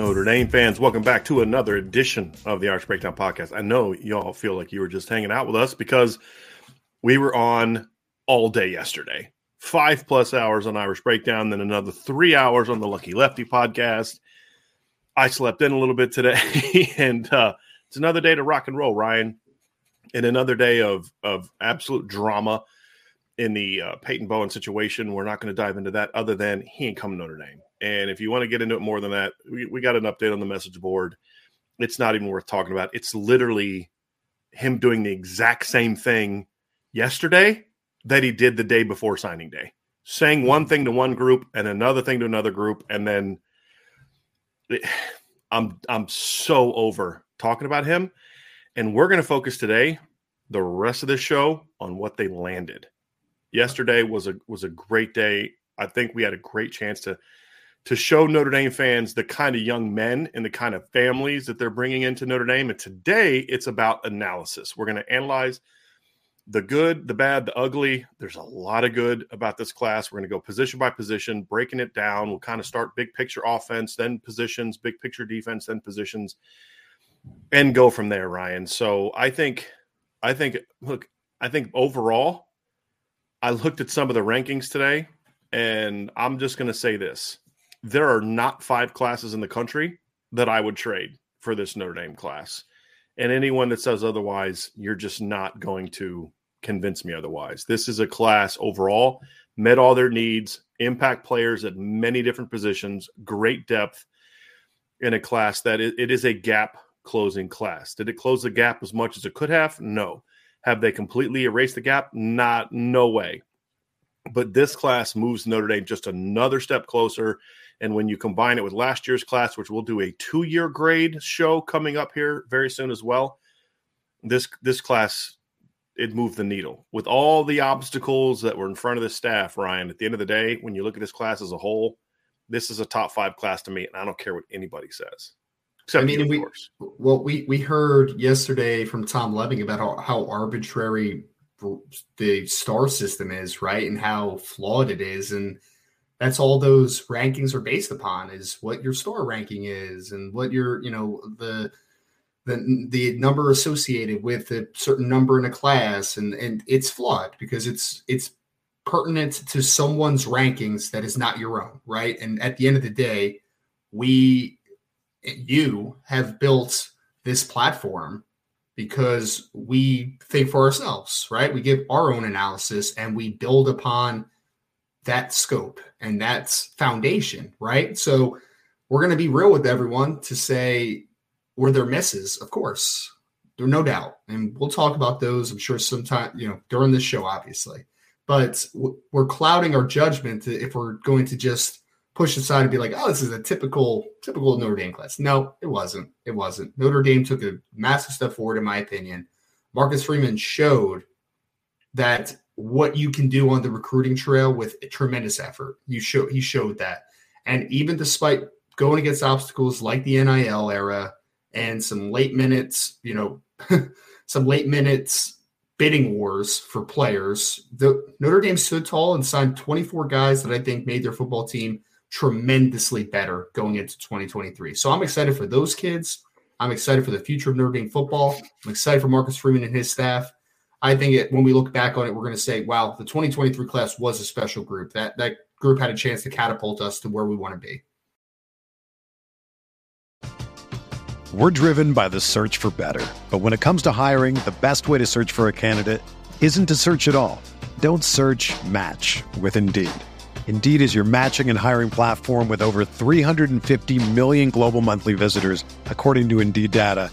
Notre Dame fans, welcome back to another edition of the Irish Breakdown Podcast. I know y'all feel like you were just hanging out with us because we were on all day yesterday. Five plus hours on Irish Breakdown, then another three hours on the Lucky Lefty podcast. I slept in a little bit today, and uh, it's another day to rock and roll, Ryan, and another day of of absolute drama in the uh, Peyton Bowen situation. We're not going to dive into that, other than he ain't coming Notre Dame. And if you want to get into it more than that, we, we got an update on the message board. It's not even worth talking about. It's literally him doing the exact same thing yesterday that he did the day before signing day, saying one thing to one group and another thing to another group, and then it, I'm I'm so over talking about him. And we're going to focus today, the rest of the show, on what they landed. Yesterday was a was a great day. I think we had a great chance to to show Notre Dame fans the kind of young men and the kind of families that they're bringing into Notre Dame. And today it's about analysis. We're going to analyze the good, the bad, the ugly. There's a lot of good about this class. We're going to go position by position, breaking it down. We'll kind of start big picture offense, then positions, big picture defense, then positions, and go from there, Ryan. So I think, I think, look, I think overall, I looked at some of the rankings today, and I'm just going to say this there are not five classes in the country that I would trade for this Notre Dame class. And anyone that says otherwise, you're just not going to convince me otherwise. This is a class overall, met all their needs, impact players at many different positions, great depth in a class that it, is a gap closing class. Did it close the gap as much as it could have? No. Have they completely erased the gap? Not, no way. But this class moves Notre Dame just another step closer and when you combine it with last year's class, which we'll do a two year grade show coming up here very soon as well, this this class it moved the needle with all the obstacles that were in front of the staff. Ryan, at the end of the day, when you look at this class as a whole, this is a top five class to me, and I don't care what anybody says. Except I mean, you, we, course. Well, we we heard yesterday from Tom Lemming about how, how arbitrary the star system is, right, and how flawed it is, and that's all those rankings are based upon is what your store ranking is and what your you know the the the number associated with a certain number in a class. And and it's flawed because it's it's pertinent to someone's rankings that is not your own right? And at the end of the day we you have built this platform because we think for ourselves right? We give our own analysis and we build upon that scope and that's foundation, right? So we're going to be real with everyone to say were there misses, of course, there no doubt, and we'll talk about those. I'm sure sometime you know during the show, obviously, but we're clouding our judgment if we're going to just push aside and be like, oh, this is a typical typical Notre Dame class. No, it wasn't. It wasn't. Notre Dame took a massive step forward, in my opinion. Marcus Freeman showed that what you can do on the recruiting trail with tremendous effort. You show he showed that. And even despite going against obstacles like the NIL era and some late minutes, you know, some late minutes bidding wars for players. The Notre Dame stood tall and signed 24 guys that I think made their football team tremendously better going into 2023. So I'm excited for those kids. I'm excited for the future of Notre Dame football. I'm excited for Marcus Freeman and his staff. I think it, when we look back on it, we're going to say, wow, the 2023 class was a special group. That that group had a chance to catapult us to where we want to be. We're driven by the search for better. But when it comes to hiring, the best way to search for a candidate isn't to search at all. Don't search match with Indeed. Indeed is your matching and hiring platform with over 350 million global monthly visitors, according to Indeed data,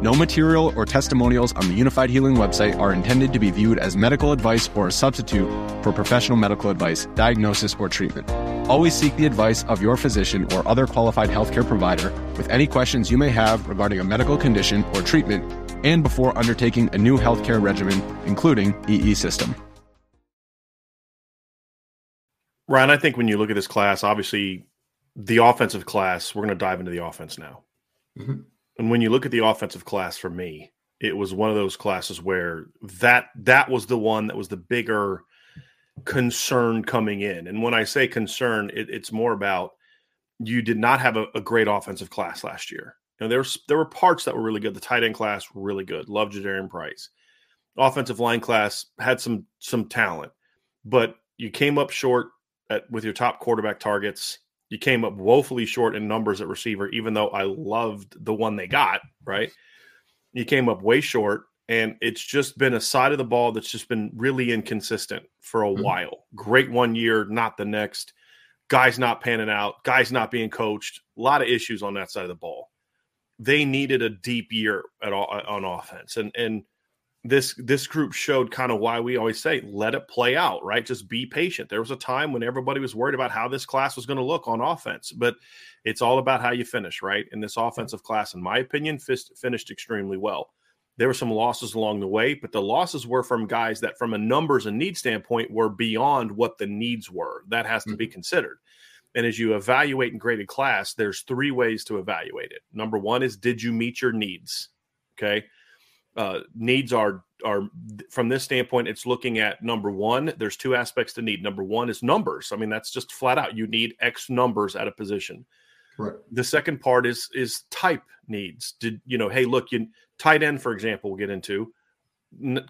No material or testimonials on the Unifyd Healing website are intended to be viewed as medical advice or a substitute for professional medical advice, diagnosis, or treatment. Always seek the advice of your physician or other qualified healthcare provider with any questions you may have regarding a medical condition or treatment and before undertaking a new healthcare regimen, including EE system. Ryan, I think when you look at this class, obviously the offensive class, we're going to dive into the offense now. Mm-hmm. And when you look at the offensive class for me, it was one of those classes where that that was the one that was the bigger concern coming in. And when I say concern, it, it's more about you did not have a, a, great offensive class last year. You know, there was there were parts that were really good. The tight end class really good. Love Jadarian Price. Offensive line class had some some talent, but you came up short at, with your top quarterback targets you came up woefully short in numbers at receiver, even though I loved the one they got, right? You came up way short, and it's just been a side of the ball that's just been really inconsistent for a mm-hmm. while. Great one year, not the next. Guys not panning out, guys not being coached. A lot of issues on that side of the ball. They needed a deep year at all on offense, and and this this group showed kind of why we always say let it play out right? Just be patient. There was a time when everybody was worried about how this class was going to look on offense but it's all about how you finish right? And this offensive class in my opinion finished extremely well. There were some losses along the way but the losses were from guys that from a numbers and need standpoint were beyond what the needs were. That has to mm-hmm. be considered. And as you evaluate and grade a class there's three ways to evaluate it. Number one is did you meet your needs? Okay uh, needs are are from this standpoint it's looking at number one. There's two aspects to need. Number one is numbers. I mean that's just flat out. You need x numbers at a position. Right the second part is is type needs. Did you know hey look you tight end for example we'll get into.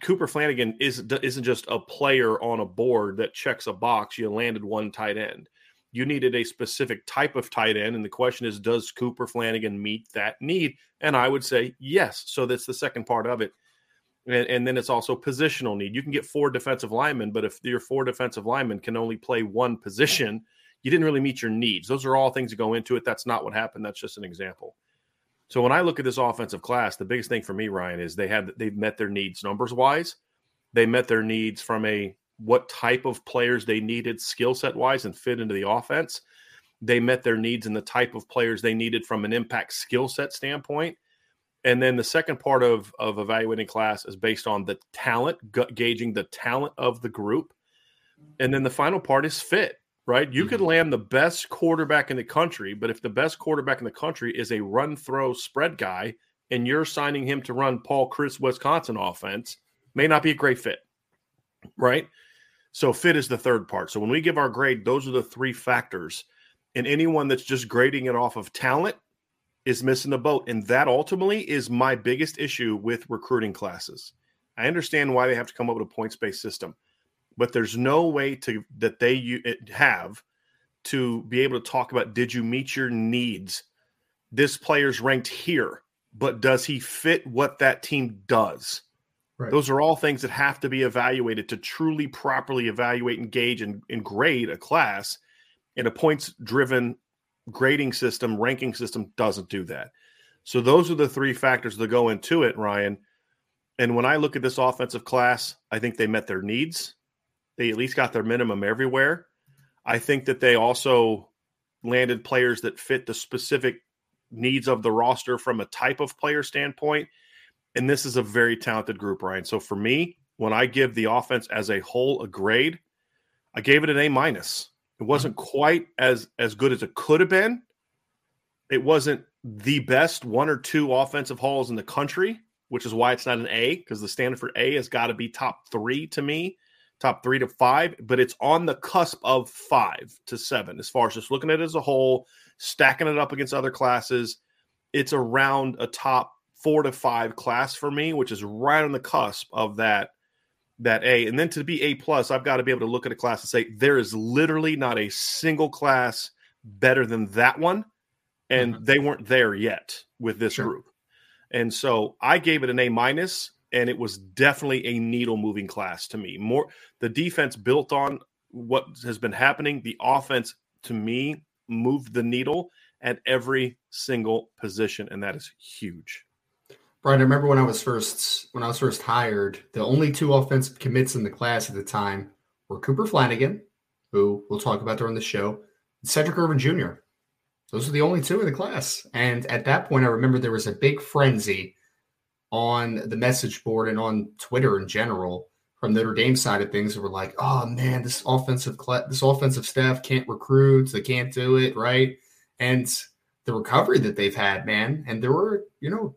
Cooper Flanagan is isn't just a player on a board that checks a box. You landed one tight end you needed a specific type of tight end. And the question is, does Cooper Flanagan meet that need? And I would say yes. So that's the second part of it. And, and, then it's also positional need. You can get four defensive linemen, but if your four defensive linemen can only play one position, you didn't really meet your needs. Those are all things that go into it. That's not what happened. That's just an example. So when I look at this offensive class, the biggest thing for me, Ryan, is they had they've met their needs numbers wise. They met their needs from a what type of players they needed skill set wise and fit into the offense. They met their needs and the type of players they needed from an impact skill set standpoint. And then the second part of, of evaluating class is based on the talent, gauging the talent of the group. And then the final part is fit, right? You mm-hmm. could land the best quarterback in the country, but if the best quarterback in the country is a run throw spread guy and you're signing him to run Paul Chryst Wisconsin offense, may not be a great fit, right? So fit is the third part. So when we give our grade, those are the three factors. And anyone that's just grading it off of talent is missing the boat. And that ultimately is my biggest issue with recruiting classes. I understand why they have to come up with a points based system, but there's no way to that they eh, have to be able to talk about did you meet your needs? This player's ranked here, but does he fit what that team does? Right. Those are all things that have to be evaluated to truly properly evaluate, engage, and, and grade a class. And a points driven grading system, ranking system doesn't do that. So those are the three factors that go into it, Ryan. And when I look at this offensive class, I think they met their needs. They at least got their minimum everywhere. I think that they also landed players that fit the specific needs of the roster from a type of player standpoint and this is a very talented group, Ryan. So for me, when I give the offense as a whole a grade, I gave it an A minus. It mm-hmm. wasn't quite as as good as it could have been. It wasn't the best one or two offensive hauls in the country, which is why it's not an A because the standard for A has got to be top three to me, top three to five. But it's on the cusp of five to seven as far as just looking at it as a whole, stacking it up against other classes. It's around a top four to five class for me, which is right on the cusp of that that A. And then to be A plus, I've got to be able to look at a class and say there is literally not a single class better than that one, and mm-hmm. they weren't there yet with this sure. group. And so I gave it an A minus, and it was definitely a needle moving class to me. More the defense built on what has been happening. The offense to me moved the needle at every single position, and that is huge. Brian, I remember when I was first when I was first hired, the only two offensive commits in the class at the time were Cooper Flanagan, who we'll talk about during the show, and Cedric Irvin Jr. Those are the only two in the class. And at that point, I remember there was a big frenzy on the message board and on Twitter in general from Notre Dame side of things. That were like, "Oh man, this offensive cl- this offensive staff can't recruit. They can't do it right." And the recovery that they've had, man, and there were you know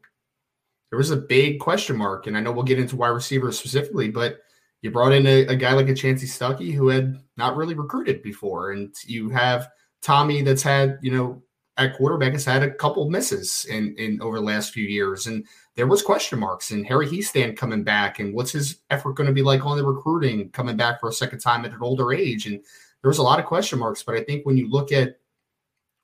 there was a big question mark. And I know we'll get into wide receivers specifically, but you brought in a, a guy like a Chansi Stuckey who had not really recruited before. And you have Tommy that's had, you know, at quarterback has had a couple misses in, in over the last few years. And there was question marks and Harry Hiestand coming back and what's his effort going to be like on the recruiting coming back for a second time at an older age. And there was a lot of question marks. But I think when you look at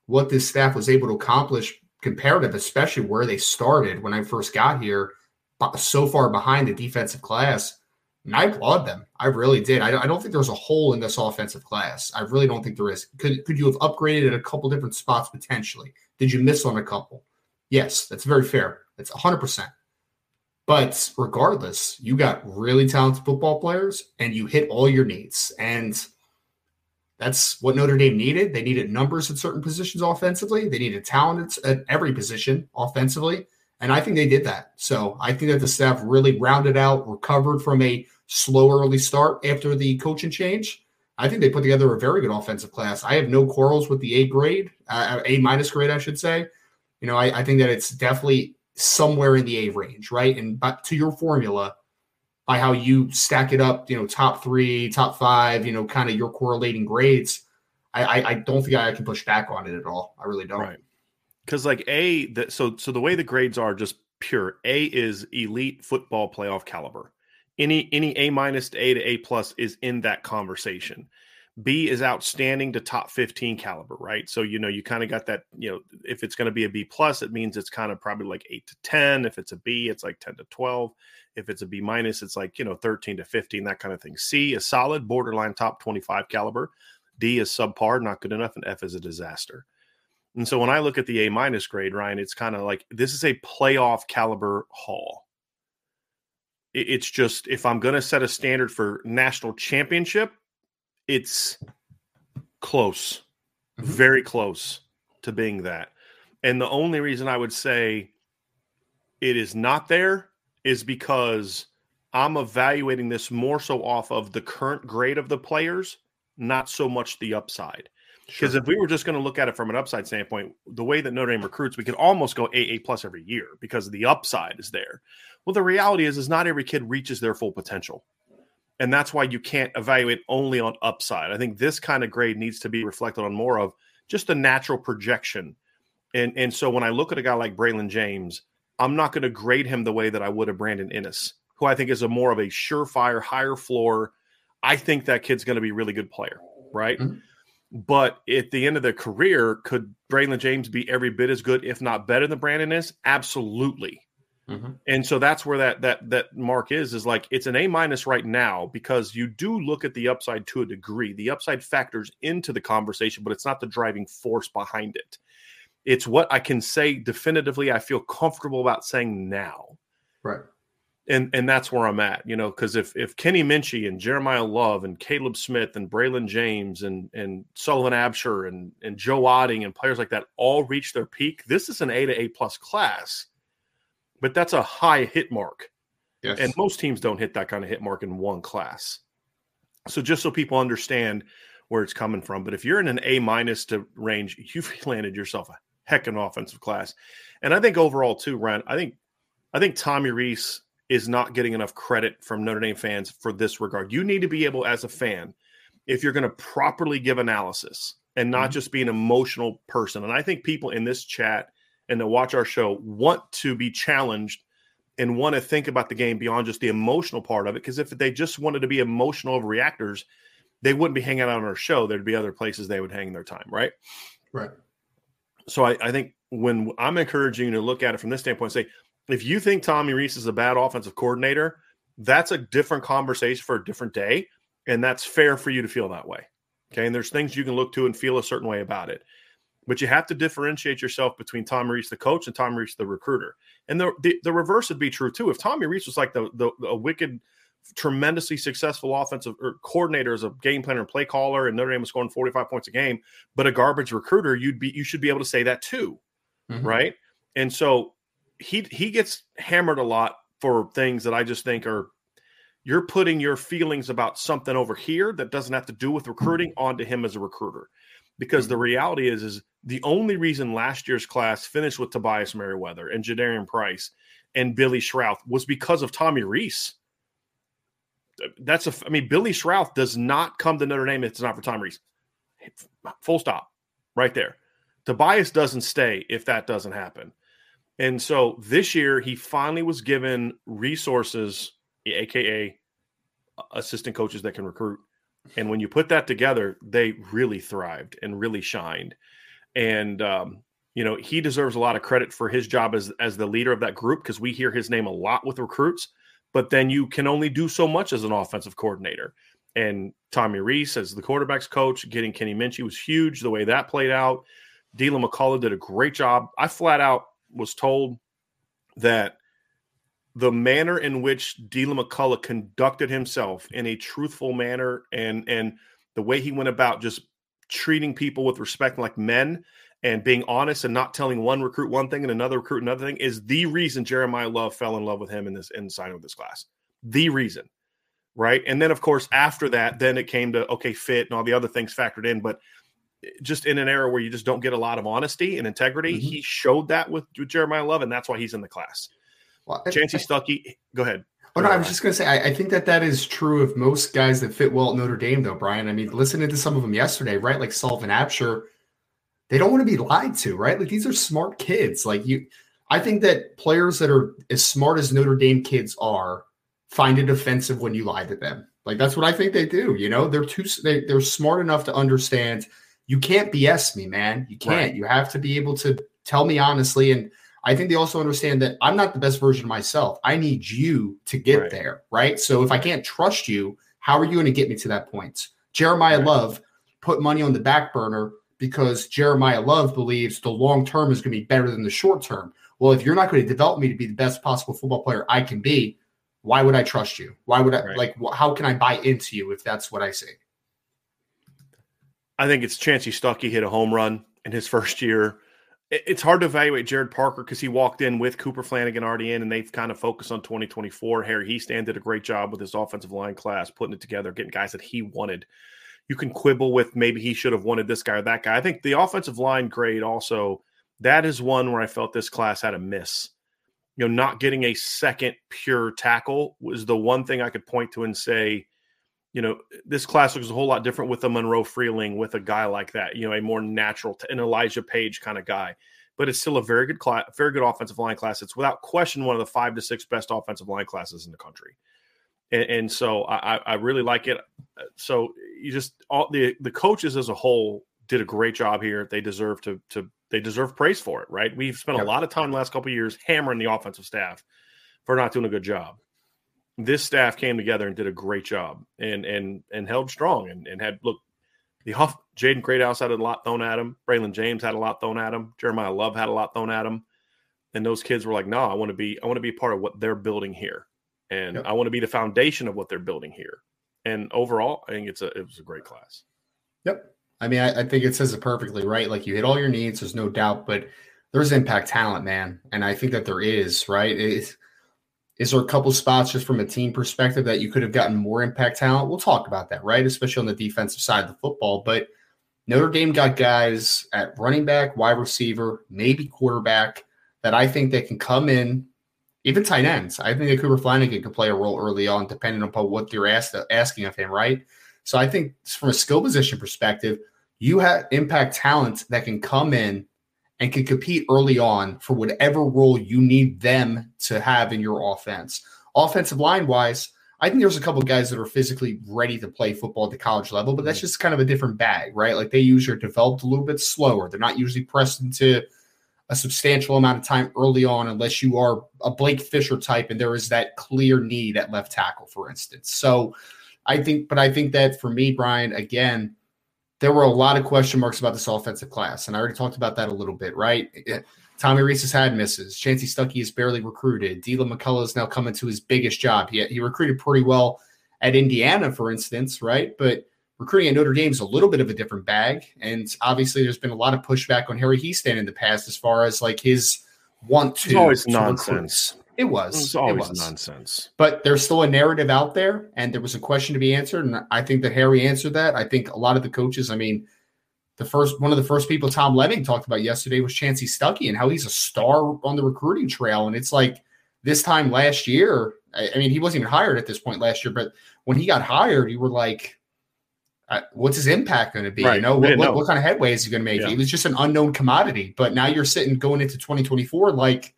what this staff was able to accomplish comparative, especially where they started when I first got here, so far behind the defensive class. And I applaud them. I really did. I, I don't think there's a hole in this offensive class. I really don't think there is. Could could you have upgraded at a couple different spots potentially? Did you miss on a couple? Yes, that's very fair. That's 100%. But regardless, you got really talented football players and you hit all your needs. And that's what Notre Dame needed. They needed numbers at certain positions offensively. They needed talent at every position offensively. And I think they did that. So I think that the staff really rounded out, recovered from a slow early start after the coaching change. I think they put together a very good offensive class. I have no quarrels with the A grade, uh, A minus grade, I should say. You know, I, I think that it's definitely somewhere in the A range, right? And but to your formula, by how you stack it up, you know, top three, top five, you know, kind of your correlating grades, I, I, I don't think I can push back on it at all. I really don't. Right. Because like A, that so so the way the grades are just pure. A is elite football playoff caliber. Any any A minus to A to A plus is in that conversation. B is outstanding to top 15 caliber, right? So, you know, you kind of got that, you know, if it's going to be a B plus, it means it's kind of probably like eight to 10. If it's a B, it's like 10 to 12. If it's a B minus, it's like, you know, 13 to 15, that kind of thing. C is solid, borderline top 25 caliber. D is subpar, not good enough. And F is a disaster. And so when I look at the A minus grade, Ryan, it's kind of like this is a playoff caliber haul It's just if I'm going to set a standard for national championship, it's close, mm-hmm. very close to being that. And the only reason I would say it is not there is because I'm evaluating this more so off of the current grade of the players, not so much the upside. Because sure. if we were just going to look at it from an upside standpoint, the way that Notre Dame recruits, we could almost go AA plus every year because the upside is there. Well, the reality is, is not every kid reaches their full potential, and that's why you can't evaluate only on upside. I think this kind of grade needs to be reflected on more of just a natural projection. And and so when I look at a guy like Braylon James, I'm not going to grade him the way that I would a Brandon Inniss, who I think is a more of a surefire, higher floor. I think that kid's going to be a really good player, right? Mm-hmm. But at the end of their career, could Braylon James be every bit as good, if not better than Brandon Inniss? Absolutely. Mm-hmm. And so that's where that that that mark is is like it's an A minus right now because you do look at the upside to a degree. The upside factors into the conversation, but it's not the driving force behind it. It's what I can say definitively. I feel comfortable about saying now. Right and and that's where I'm at, you know, because if if Kenny Minchey and Jeremiyah Love and Caleb Smith and Braylon James and and Sullivan Absher and and Joe Otting and players like that all reach their peak, this is an A to A plus class, but that's a high hit mark, yes. and most teams don't hit that kind of hit mark in one class. So just so people understand where it's coming from, but if you're in an A minus to range, you've landed yourself a heck of an offensive class, and I think overall too, Ryan, I think I think Tommy Rees is not getting enough credit from Notre Dame fans for this regard. You need to be able, as a fan, if you're going to properly give analysis and not mm-hmm. just be an emotional person. And I think people in this chat and that watch our show want to be challenged and want to think about the game beyond just the emotional part of it. Because if they just wanted to be emotional reactors, they wouldn't be hanging out on our show. There'd be other places they would hang their time, right? Right. So I, I think when I'm encouraging you to look at it from this standpoint, say, if you think Tommy Rees is a bad offensive coordinator, that's a different conversation for a different day. And that's fair for you to feel that way. Okay. And there's things you can look to and feel a certain way about it. But you have to differentiate yourself between Tommy Rees the coach, and Tommy Rees the recruiter. And the, the, the reverse would be true too. If Tommy Rees was like the, the, the wicked, tremendously successful offensive coordinator as a game planner and play caller, and Notre Dame was scoring 45 points a game, but a garbage recruiter, you'd be you should be able to say that too. Mm-hmm. Right. And so he he gets hammered a lot for things that I just think are you're putting your feelings about something over here that doesn't have to do with recruiting onto him as a recruiter. Because the mm-hmm. reality is, is the only reason last year's class finished with Tobias Merriweather and Jadarian Price and Billy Schrauth was because of Tommy Rees. That's a, I mean, Billy Schrauth does not come to Notre Dame if it's not for Tommy Rees. Full stop, right there. Tobias doesn't stay if that doesn't happen. And so this year, he finally was given resources, aka assistant coaches that can recruit. And when you put that together, they really thrived and really shined. And um, you know, he deserves a lot of credit for his job as as the leader of that group because we hear his name a lot with recruits. But then you can only do so much as an offensive coordinator. And Tommy Rees, as the quarterbacks coach, getting Kenny Minchey was huge. The way that played out, Deland McCullough did a great job. I flat out was told that the manner in which Deland McCullough conducted himself in a truthful manner and and the way he went about just treating people with respect like men and being honest and not telling one recruit one thing and another recruit another thing is the reason Jeremiyah Love fell in love with him in this in signing of this class. The reason. Right. And then of course after that, then it came to okay, fit and all the other things factored in. But just in an era where you just don't get a lot of honesty and integrity. Mm-hmm. He showed that with, with, Jeremiyah Love, and that's why he's in the class. Well, Chansi Stuckey, go ahead. Oh no, I was just going to say I, I, think that that is true of most guys that fit well at Notre Dame, though, Brian. I mean, listening to some of them yesterday, right? Like Sullivan Absher, they don't want to be lied to, right? Like these are smart kids. Like you, I think that players that are as smart as Notre Dame kids are find it offensive when you lie to them. Like that's what I think they do. You know, they're too they, they're smart enough to understand you can't BS me, man. You can't. Right. You have to be able to tell me honestly. And I think they also understand that I'm not the best version of myself. I need you to get right. there. Right. So if I can't trust you, how are you going to get me to that point? Jeremiyah right. Love put money on the back burner because Jeremiyah Love believes the long term is going to be better than the short term. Well, if you're not going to develop me to be the best possible football player I can be, why would I trust you? Why would I right. like? How can I buy into you if that's what I see? I think it's Chansi Stuckey hit a home run in his first year. It's hard to evaluate Gerad Parker because he walked in with Cooper Flanagan already in, and they've kind of focused on 2024. Harry Hiestand did a great job with his offensive line class, putting it together, getting guys that he wanted. You can quibble with maybe he should have wanted this guy or that guy. I think the offensive line grade also that is one where I felt this class had a miss. You know, not getting a second pure tackle was the one thing I could point to and say, you know, this class looks a whole lot different with a Monroe Freeling, with a guy like that, you know, a more natural, an Elijah Paige kind of guy. But it's still a very good class, very good offensive line class. It's without question one of the five to six best offensive line classes in the country. And, and so I, I really like it. Uh, so you just all the the coaches as a whole did a great job here. They deserve to to they deserve praise for it, right? We've spent a lot of time the last couple years hammering the offensive staff for not doing a good job. This staff came together and did a great job and and and held strong and, and had look the Huff Jaden Greathouse had a lot thrown at him. Braylon James had a lot thrown at him. Jeremiyah Love had a lot thrown at him. And those kids were like, no, I want to be, I want to be part of what they're building here. And yep. I want to be the foundation of what they're building here. And overall, I think it's a it was a great class. Yep. I mean, I, I, think it says it perfectly, right? Like you hit all your needs, there's no doubt, but there's impact talent, man. And I think that there is, right? Is, is there a couple spots just from a team perspective that you could have gotten more impact talent? We'll talk about that, right? Especially on the defensive side of the football. But Notre Dame got guys at running back, wide receiver, maybe quarterback that I think they can come in, even tight ends. I think that Cooper Flanagan can play a role early on, depending upon what you're asked, asking of him, right? So I think from a skill position perspective, you have impact talent that can come in and can compete early on for whatever role you need them to have in your offense. Offensive line wise, I think there's a couple guys that are physically ready to play football at the college level, but that's mm. just kind of a different bag, right? Like they usually are developed a little bit slower. They're not usually pressed into a substantial amount of time early on unless you are a Blake Fisher type and there is that clear need at left tackle, for instance. So I think, but I think that for me, Brian, again, there were a lot of question marks about this offensive class. And I already talked about that a little bit, right? Eh, Tommy Rees has had misses. Chansi Stuckey is barely recruited. Deland McCullough is now coming to his biggest job. He, he recruited pretty well at Indiana, for instance, right? But recruiting at Notre Dame is a little bit of a different bag. And obviously, there's been a lot of pushback on Harry Hiestand in the past as far as like his want to. It's always to nonsense. Recruit. It was. It's always it was. nonsense. But there's still a narrative out there, and there was a question to be answered, and I think that Harry answered that. I think a lot of the coaches, I mean, the first one of the first people Tom Lemming talked about yesterday was Chansi Stuckey and how he's a star on the recruiting trail. And it's like this time last year, I, I mean, he wasn't even hired at this point last year, but when he got hired, you were like, uh, what's his impact going to be? Right. You know what, what, what, kind of headway is he going to make? Yeah. He was just an unknown commodity. But now you're sitting going into 2024 like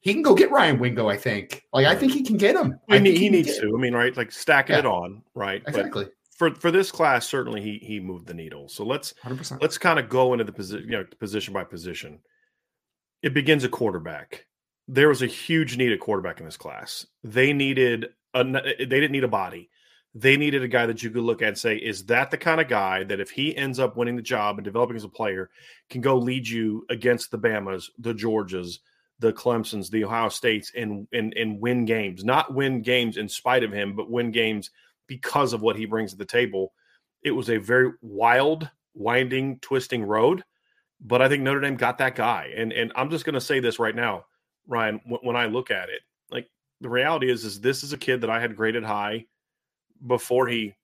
he can go get Ryan Wingo. I think. Like I think he can get him. I mean, he, he needs to. I mean, right? Like stacking yeah. it on, right? Exactly. But for for this class, certainly he he moved the needle. So let's 100%. let's kind of go into the position, you know, position by position. It begins a quarterback. There was a huge need at quarterback in this class. They needed a they didn't need a body. They needed a guy that you could look at and say, is that the kind of guy that if he ends up winning the job and developing as a player, can go lead you against the Bamas, the Georgias, the Clemsons, the Ohio States, and and and win games. Not win games in spite of him, but win games because of what he brings to the table. It was a very wild, winding, twisting road, but I think Notre Dame got that guy. And and I'm just going to say this right now, Ryan. when I look at it, like the reality is, is this is a kid that I had graded high before he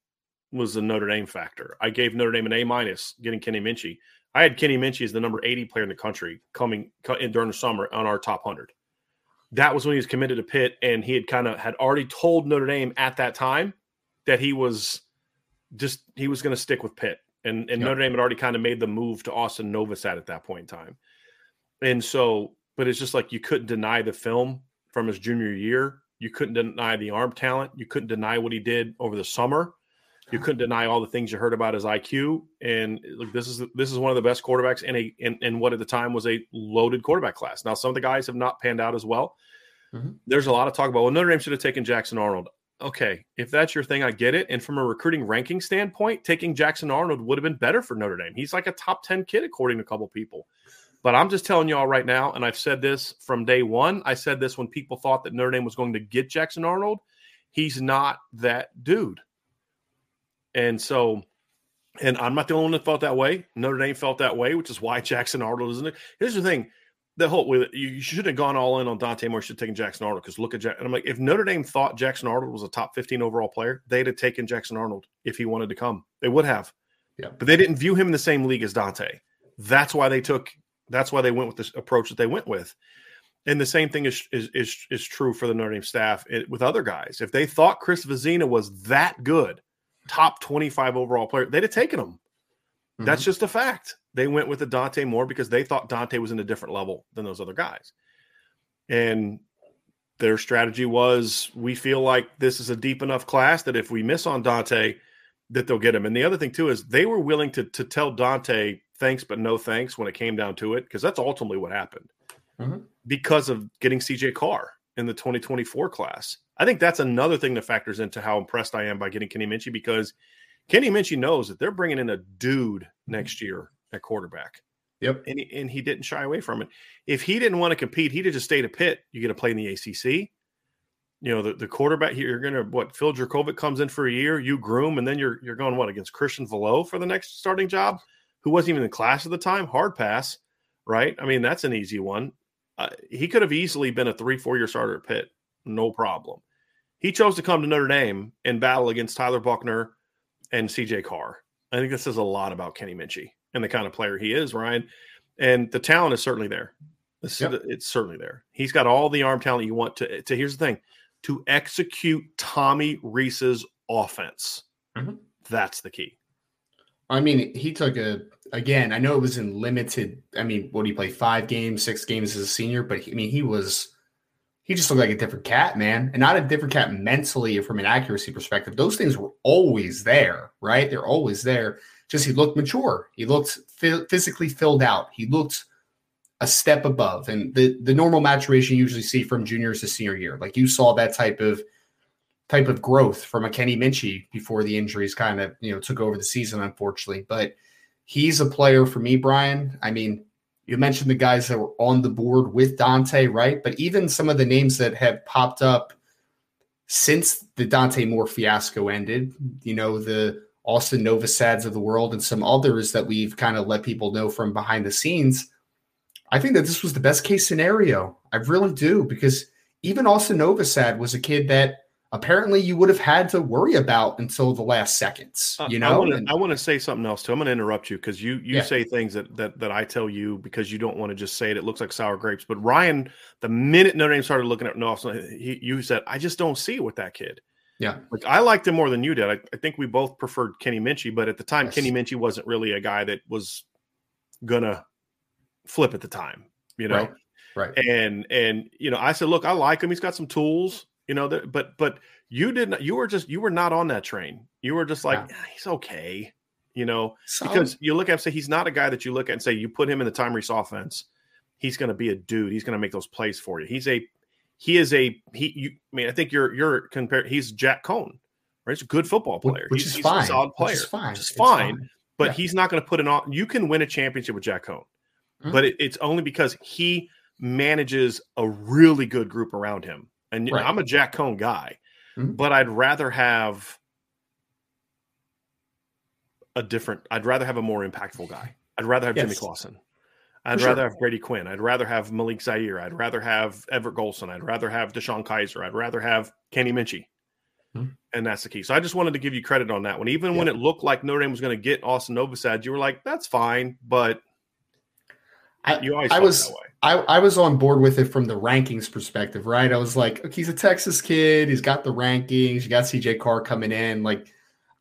was the Notre Dame factor. I gave Notre Dame an A minus getting Kenny Minchey. I had Kenny Minchey as the number 80 player in the country coming during the summer on our top 100. That was when he was committed to Pitt, and he had kind of had already told Notre Dame at that time that he was just he was going to stick with Pitt, and and yep. Notre Dame had already kind of made the move to Austin Novosad at that point in time, and so but it's just like you couldn't deny the film from his junior year. You couldn't deny the arm talent. You couldn't deny what he did over the summer you couldn't deny all the things you heard about his IQ. And look, this is this is one of the best quarterbacks in a in, in what at the time was a loaded quarterback class. Now, some of the guys have not panned out as well. Mm-hmm. There's a lot of talk about well, Notre Dame should have taken Jackson Arnold. Okay, if that's your thing, I get it. And from a recruiting ranking standpoint, taking Jackson Arnold would have been better for Notre Dame. He's like a top 10 kid, according to a couple people. But I'm just telling y'all right now, and I've said this from day one. I said this when people thought that Notre Dame was going to get Jackson Arnold. He's not that dude. And so, and I'm not the only one that felt that way. Notre Dame felt that way, which is why Jackson Arnold isn't it. Here's the thing the whole you should have gone all in on Dante Moore. Should have taken Jackson Arnold because look at Jack. And I'm like, if Notre Dame thought Jackson Arnold was a top 15 overall player, they'd have taken Jackson Arnold if he wanted to come. They would have. Yeah. But they didn't view him in the same league as Dante. That's why they took. That's why they went with this approach that they went with. And the same thing is is is, is true for the Notre Dame staff it, with other guys. If they thought Chris Vizzina was that good, top 25 overall player, they'd have taken him. Mm-hmm. That's just a fact. They went with the Dante Moore because they thought Dante was in a different level than those other guys. And their strategy was we feel like this is a deep enough class that if we miss on Dante, that they'll get him. And the other thing too is they were willing to to tell Dante thanks but no thanks when it came down to it because that's ultimately what happened mm-hmm. because of getting CJ Carr in the 2024 class. I think that's another thing that factors into how impressed I am by getting Kenny Minchey because Kenny Minchey knows that they're bringing in a dude next year at quarterback. Yep. And he, and he didn't shy away from it. If he didn't want to compete, he'd have just stayed a Pitt. You get to play in the ACC. You know, the, the quarterback here, you're going to, what, Phil Jurkovec comes in for a year, you groom, and then you're you're going, what, against Christian Veilleux for the next starting job, who wasn't even in class at the time? Hard pass, right? I mean, that's an easy one. Uh, he could have easily been a three, four year starter at Pitt. No problem. He chose to come to Notre Dame and battle against Tyler Buchner and CJ Carr. I think this says a lot about Kenny Minchey and the kind of player he is, Ryan. And the talent is certainly there. It's, yep. it's certainly there. He's got all the arm talent you want to. To here's the thing: to execute Tommy Rees's offense. Mm-hmm. That's the key. I mean, he took a again. I know it was in limited. I mean, what he play five games, six games as a senior, but he, I mean, he was he just looked like a different cat, man, and not a different cat mentally from an accuracy perspective. Those things were always there, right? They're always there just he looked mature. He looked physically filled out. He looked a step above, and the the normal maturation you usually see from juniors to senior year. Like you saw that type of type of growth from a Kenny Minchey before the injuries kind of you know took over the season, unfortunately. But he's a player for me, Brian. I mean, you mentioned the guys that were on the board with Dante, right? But even some of the names that have popped up since the Dante Moore fiasco ended, you know, the Austin Novosads of the world and some others that we've kind of let people know from behind the scenes. I think that this was the best case scenario. I really do because even Austin Novosad was a kid that apparently you would have had to worry about until the last seconds. You know, I want to say something else too. I'm going to interrupt you because you you yeah. say things that that that I tell you because you don't want to just say it. It looks like sour grapes. But Ryan, the minute Notre Dame started looking at Austin, he, you said, "I just don't see it with that kid." Yeah. Like I liked him more than you did. I, I think we both preferred Kenny Minchey, but at the time, yes. Kenny Minchey wasn't really a guy that was gonna flip at the time, you know? Right. right. And and you know, I said, look, I like him. He's got some tools, you know, that but but you didn't you were just you were not on that train. You were just like, yeah. Yeah, he's okay, you know, because you look at him say he's not a guy that you look at and say you put him in the Tommy Rees offense, he's gonna be a dude, he's gonna make those plays for you. He's a he is a he. You, I mean, I think you're you're compared. He's Jack Coan, right? He's a good football player, which he's, is fine. a solid player, which is fine. Which is fine, fine. But yeah. he's not going to put an on. You can win a championship with Jack Coan, mm-hmm. but it, it's only because he manages a really good group around him. And right. I'm a Jack Coan guy, mm-hmm. but I'd rather have a different. I'd rather have a more impactful guy. I'd rather have yes. Jimmy Clausen. I'd rather have Brady Quinn. I'd rather have Malik Zaire. I'd rather have Everett Golson. I'd rather have DeShone Kizer. I'd rather have Kenny Minchey. Hmm. And that's the key. So I just wanted to give you credit on that one. Even yeah. when it looked like Notre Dame was going to get Austin Novosad, you were like, that's fine. But I, you always I was I, I was on board with it from the rankings perspective, right? I was like, okay, he's a Texas kid. He's got the rankings. You got CJ Carr coming in. Like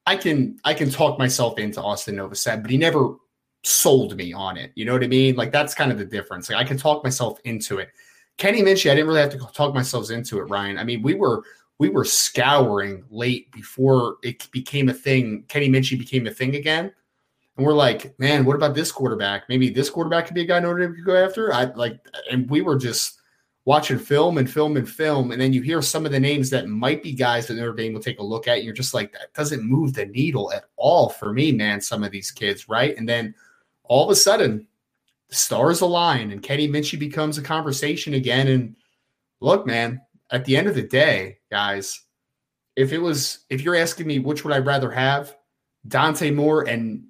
I can I can talk myself into Austin Novosad, but he never sold me on it. You know what I mean? Like that's kind of the difference. Like I can talk myself into it. Kenny Minchey, I didn't really have to talk myself into it, Ryan. I mean, we were we were scouring late before it became a thing. Kenny Minchey became a thing again. And we're like, man, what about this quarterback? Maybe this quarterback could be a guy Notre Dame could go after. I like, and we were just watching film and film and film, and then you hear some of the names that might be guys that Notre Dame will take a look at. And you're just like, that doesn't move the needle at all for me, man. Some of these kids, right? And then all of a sudden, the stars align and Kenny Minchey becomes a conversation again. And look, man, at the end of the day, guys, if it was, if you're asking me which would I rather have, Dante Moore and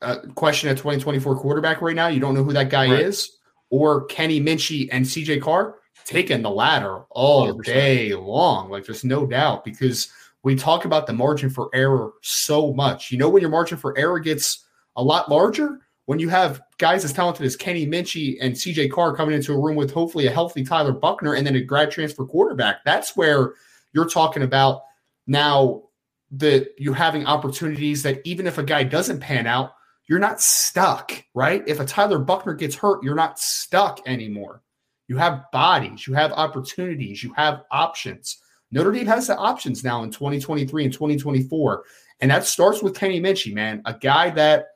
Uh, a question at 2024 quarterback right now, you don't know who that guy right. is, or Kenny Minchey and CJ Carr, taking the latter all 100%. day long. Like there's no doubt because we talk about the margin for error so much. You know, when your margin for error gets a lot larger, when you have guys as talented as Kenny Minchey and CJ Carr coming into a room with hopefully a healthy Tyler Buchner and then a grad transfer quarterback, that's where you're talking about now that you having opportunities that even if a guy doesn't pan out, you're not stuck, right? If a Tyler Buchner gets hurt, you're not stuck anymore. You have bodies, you have opportunities, you have options. Notre Dame has the options now in 2023 and 2024. And that starts with Kenny Minchey, man, a guy that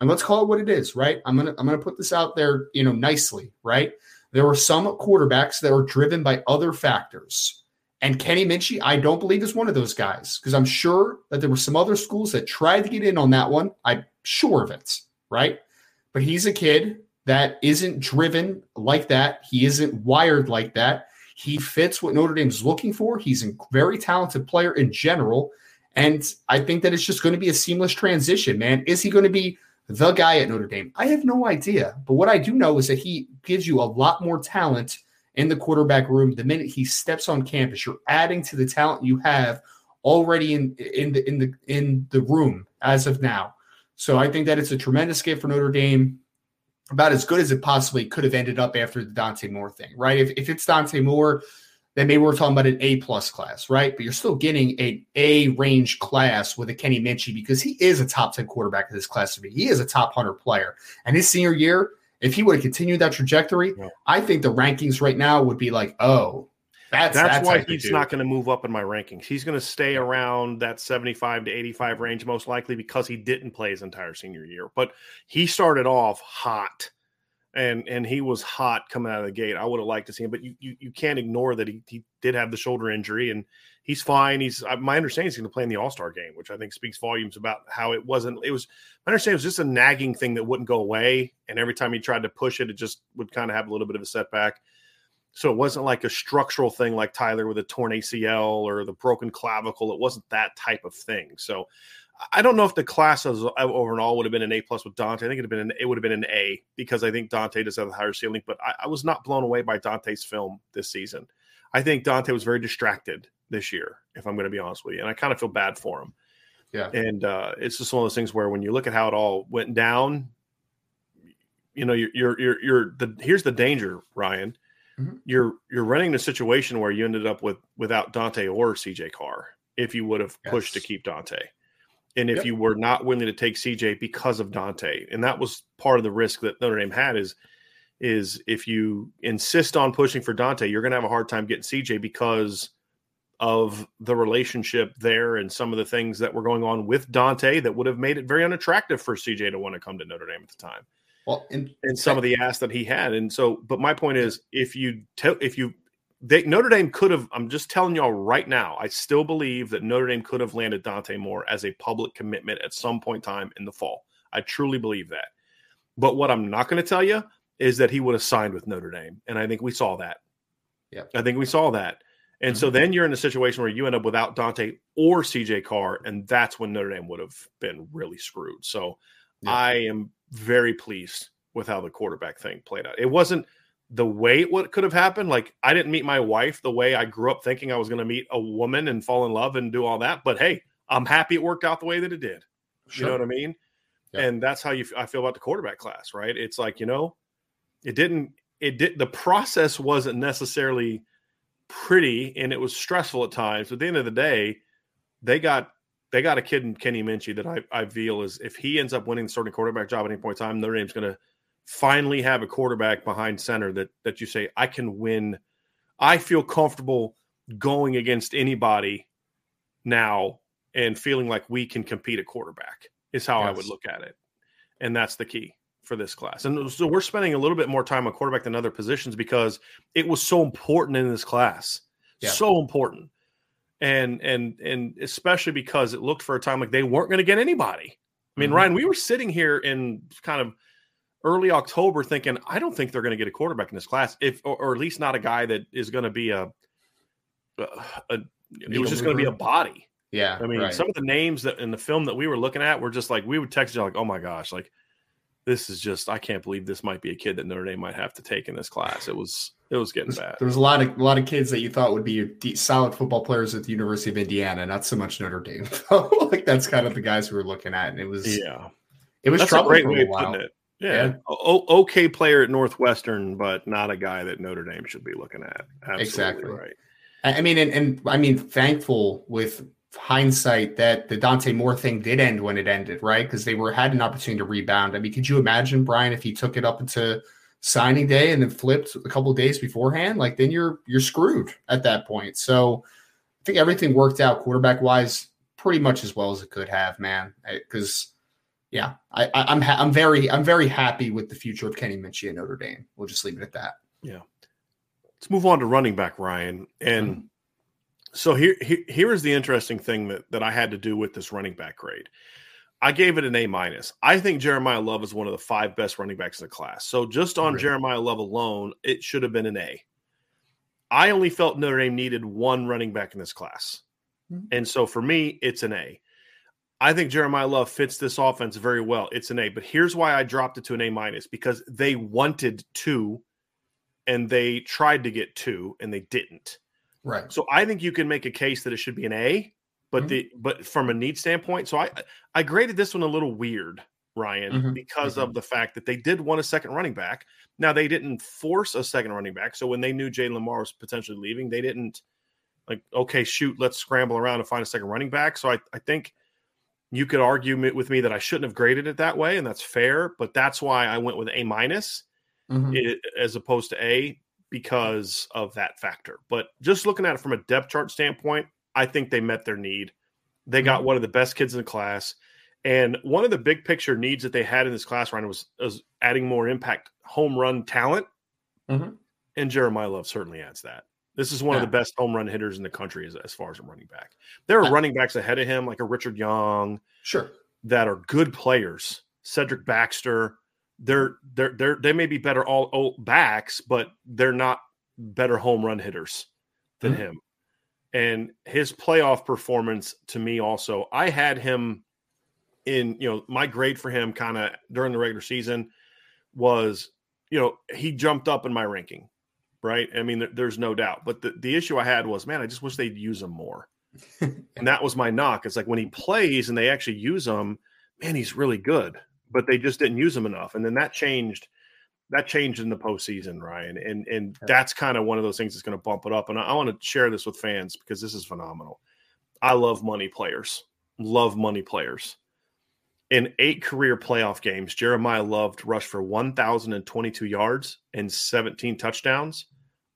and let's call it what it is, right? I'm gonna I'm gonna put this out there, you know, nicely, right? There were some quarterbacks that were driven by other factors. And Kenny Minchey, I don't believe is one of those guys because I'm sure that there were some other schools that tried to get in on that one. I'm sure of it, right? But he's a kid that isn't driven like that. He isn't wired like that. He fits what Notre Dame's looking for. He's a very talented player in general. And I think that it's just going to be a seamless transition, man. Is he going to be the guy at Notre Dame? I have no idea. But what I do know is that he gives you a lot more talent in the quarterback room the minute he steps on campus. You're adding to the talent you have already in in the in the in the room as of now. So I think that it's a tremendous gift for Notre Dame. About as good as it possibly could have ended up after the Dante Moore thing, right? If, if it's Dante Moore, then maybe we're talking about an A plus class, right? But you're still getting a A range class with a Kenny Minchey because he is a top 10 quarterback in this class to me. He is a top 100 player. And his senior year, if he would have continued that trajectory, yeah. I think the rankings right now would be like, oh, that's, that's, that's why he's not going to move up in my rankings. He's going to stay around that 75 to 85 range, most likely because he didn't play his entire senior year. But he started off hot and and he was hot coming out of the gate. I would have liked to see him, but you you, you can't ignore that he, he did have the shoulder injury and he's fine. He's uh, my understanding he's going to play in the All Star game, which I think speaks volumes about how it wasn't. It was my understanding it was just a nagging thing that wouldn't go away, and every time he tried to push it, it just would kind of have a little bit of a setback. So it wasn't like a structural thing like Tyler with a torn ACL or the broken clavicle. It wasn't that type of thing. So I don't know if the class as overall would have been an A plus with Dante. I think it'd have been an, it would have been an A because I think Dante does have a higher ceiling. But I, I, was not blown away by Dante's film this season. I think Dante was very distracted this year, if I'm going to be honest with you, and I kind of feel bad for him. Yeah, and uh, it's just one of those things where when you look at how it all went down, you know, you're you're you're, you're the here's the danger, Ryan. Mm-hmm. You're you're running a situation where you ended up with without Dante or CJ Carr if you would have yes. pushed to keep Dante and if yep. you were not willing to take CJ because of Dante, and that was part of the risk that Notre Dame had is is if you insist on pushing for Dante, you're going to have a hard time getting CJ because of the relationship there and some of the things that were going on with Dante that would have made it very unattractive for CJ to want to come to Notre Dame at the time. Well, and, and some of the ass that he had, and so, but my point is, if you te- if you they, Notre Dame could have. I'm just telling y'all right now. I still believe that Notre Dame could have landed Dante Moore as a public commitment at some point in time in the fall. I truly believe that. But what I'm not going to tell you is that he would have signed with Notre Dame, and I think we saw that. Yeah, I think we saw that. And mm-hmm. so then you're in a situation where you end up without Dante or CJ Carr, and that's when Notre Dame would have been really screwed. So yeah. I am very pleased with how the quarterback thing played out. It wasn't the way what could have happened. Like I didn't meet my wife the way I grew up thinking I was going to meet a woman and fall in love and do all that. But hey, I'm happy it worked out the way that it did. Sure. You know what I mean? Yeah. And that's how you I feel about the quarterback class, right? It's like you know, it didn't. It did. The process wasn't necessarily pretty, and it was stressful at times. But at the end of the day, they got they got a kid in Kenny Minchey that I, I feel is if he ends up winning the starting quarterback job at any point in time, Notre Dame's going to finally have a quarterback behind center that that you say I can win. I feel comfortable going against anybody now and feeling like we can compete at quarterback is how yes. I would look at it. And that's the key for this class. And so we're spending a little bit more time on quarterback than other positions because it was so important in this class. Yeah. So important. And and and especially because it looked for a time like they weren't going to get anybody. I mean, mm-hmm. Ryan, we were sitting here in kind of early October thinking, I don't think they're going to get a quarterback in this class, if or, or at least not a guy that is going to be a, a, a it was just going to be a body. Yeah. I mean, right. some of the names that in the film that we were looking at were just like we would text you like, oh my gosh, like this is just I can't believe this might be a kid that Notre Dame might have to take in this class. It was it was getting bad. There was a lot of a lot of kids that you thought would be solid football players at the University of Indiana, not so much Notre Dame. like that's kind of the guys we were looking at, and it was yeah, it was that's a great way of putting it. Yeah, yeah. O- okay player at Northwestern, but not a guy that Notre Dame should be looking at. Absolutely exactly right. I mean, and, and I mean, thankful with hindsight that the Dante Moore thing did end when it ended, right? Because they were had an opportunity to rebound. I mean, could you imagine Brian if he took it up into signing day and then flipped a couple days beforehand? Like then you're you're screwed at that point. So I think everything worked out quarterback wise pretty much as well as it could have, man. Because yeah, I, I, am I'm, ha- I'm very I'm very happy with the future of Kenny Minchey at Notre Dame. We'll just leave it at that. Yeah. Let's move on to running back Ryan and. Mm-hmm so here, here, here is the interesting thing that that I had to do with this running back grade. I gave it an A minus. I think Jeremiyah Love is one of the five best running backs in the class. So just on Jeremiyah Love alone, it should have been an A. I only felt Notre Dame needed one running back in this class. Mm-hmm. And so for me, it's an A. I think Jeremiyah Love fits this offense very well. It's an A. But here's why I dropped it to an A minus because they wanted two and they tried to get two and they didn't. Right. So I think you can make a case that it should be an A, but mm-hmm. the but from a need standpoint, so I I graded this one a little weird, Ryan, mm-hmm. because mm-hmm. of the fact that they did want a second running back. Now they didn't force a second running back, so when they knew Jayden Limar was potentially leaving, they didn't like okay, shoot, let's scramble around and find a second running back. So I I think you could argue with me that I shouldn't have graded it that way, and that's fair. But that's why I went with A minus mm-hmm. as opposed to A because of that factor. But just looking at it from a depth chart standpoint, I think they met their need. They got mm-hmm. one of the best kids in the class. And one of the big picture needs that they had in this class, Ryan, was, was adding more impact home run talent. Mm-hmm. And Jeremiyah Love certainly adds that. This is one yeah. of the best home run hitters in the country as, as far as a running back. There are running backs ahead of him, like a Richard Young, sure, that are good players. Cedric Baxter, they're they're they're they may be better all, all backs, but they're not better home run hitters than mm-hmm. him. And his playoff performance to me also, I had him in, you know, my grade for him kind of during the regular season was, you know, he jumped up in my ranking, right? I mean, there's no doubt. But the, the issue I had was, man, I just wish they'd use him more. and that was my knock. It's like when he plays and they actually use him, man, he's really good but they just didn't use him enough. And then that changed. That changed in the postseason, Ryan, and and that's kind of one of those things that's going to bump it up. And I, I want to share this with fans because this is phenomenal. I love money players. Love money players. In eight career playoff games, Jeremiyah Loved rushed for 1,022 yards and 17 touchdowns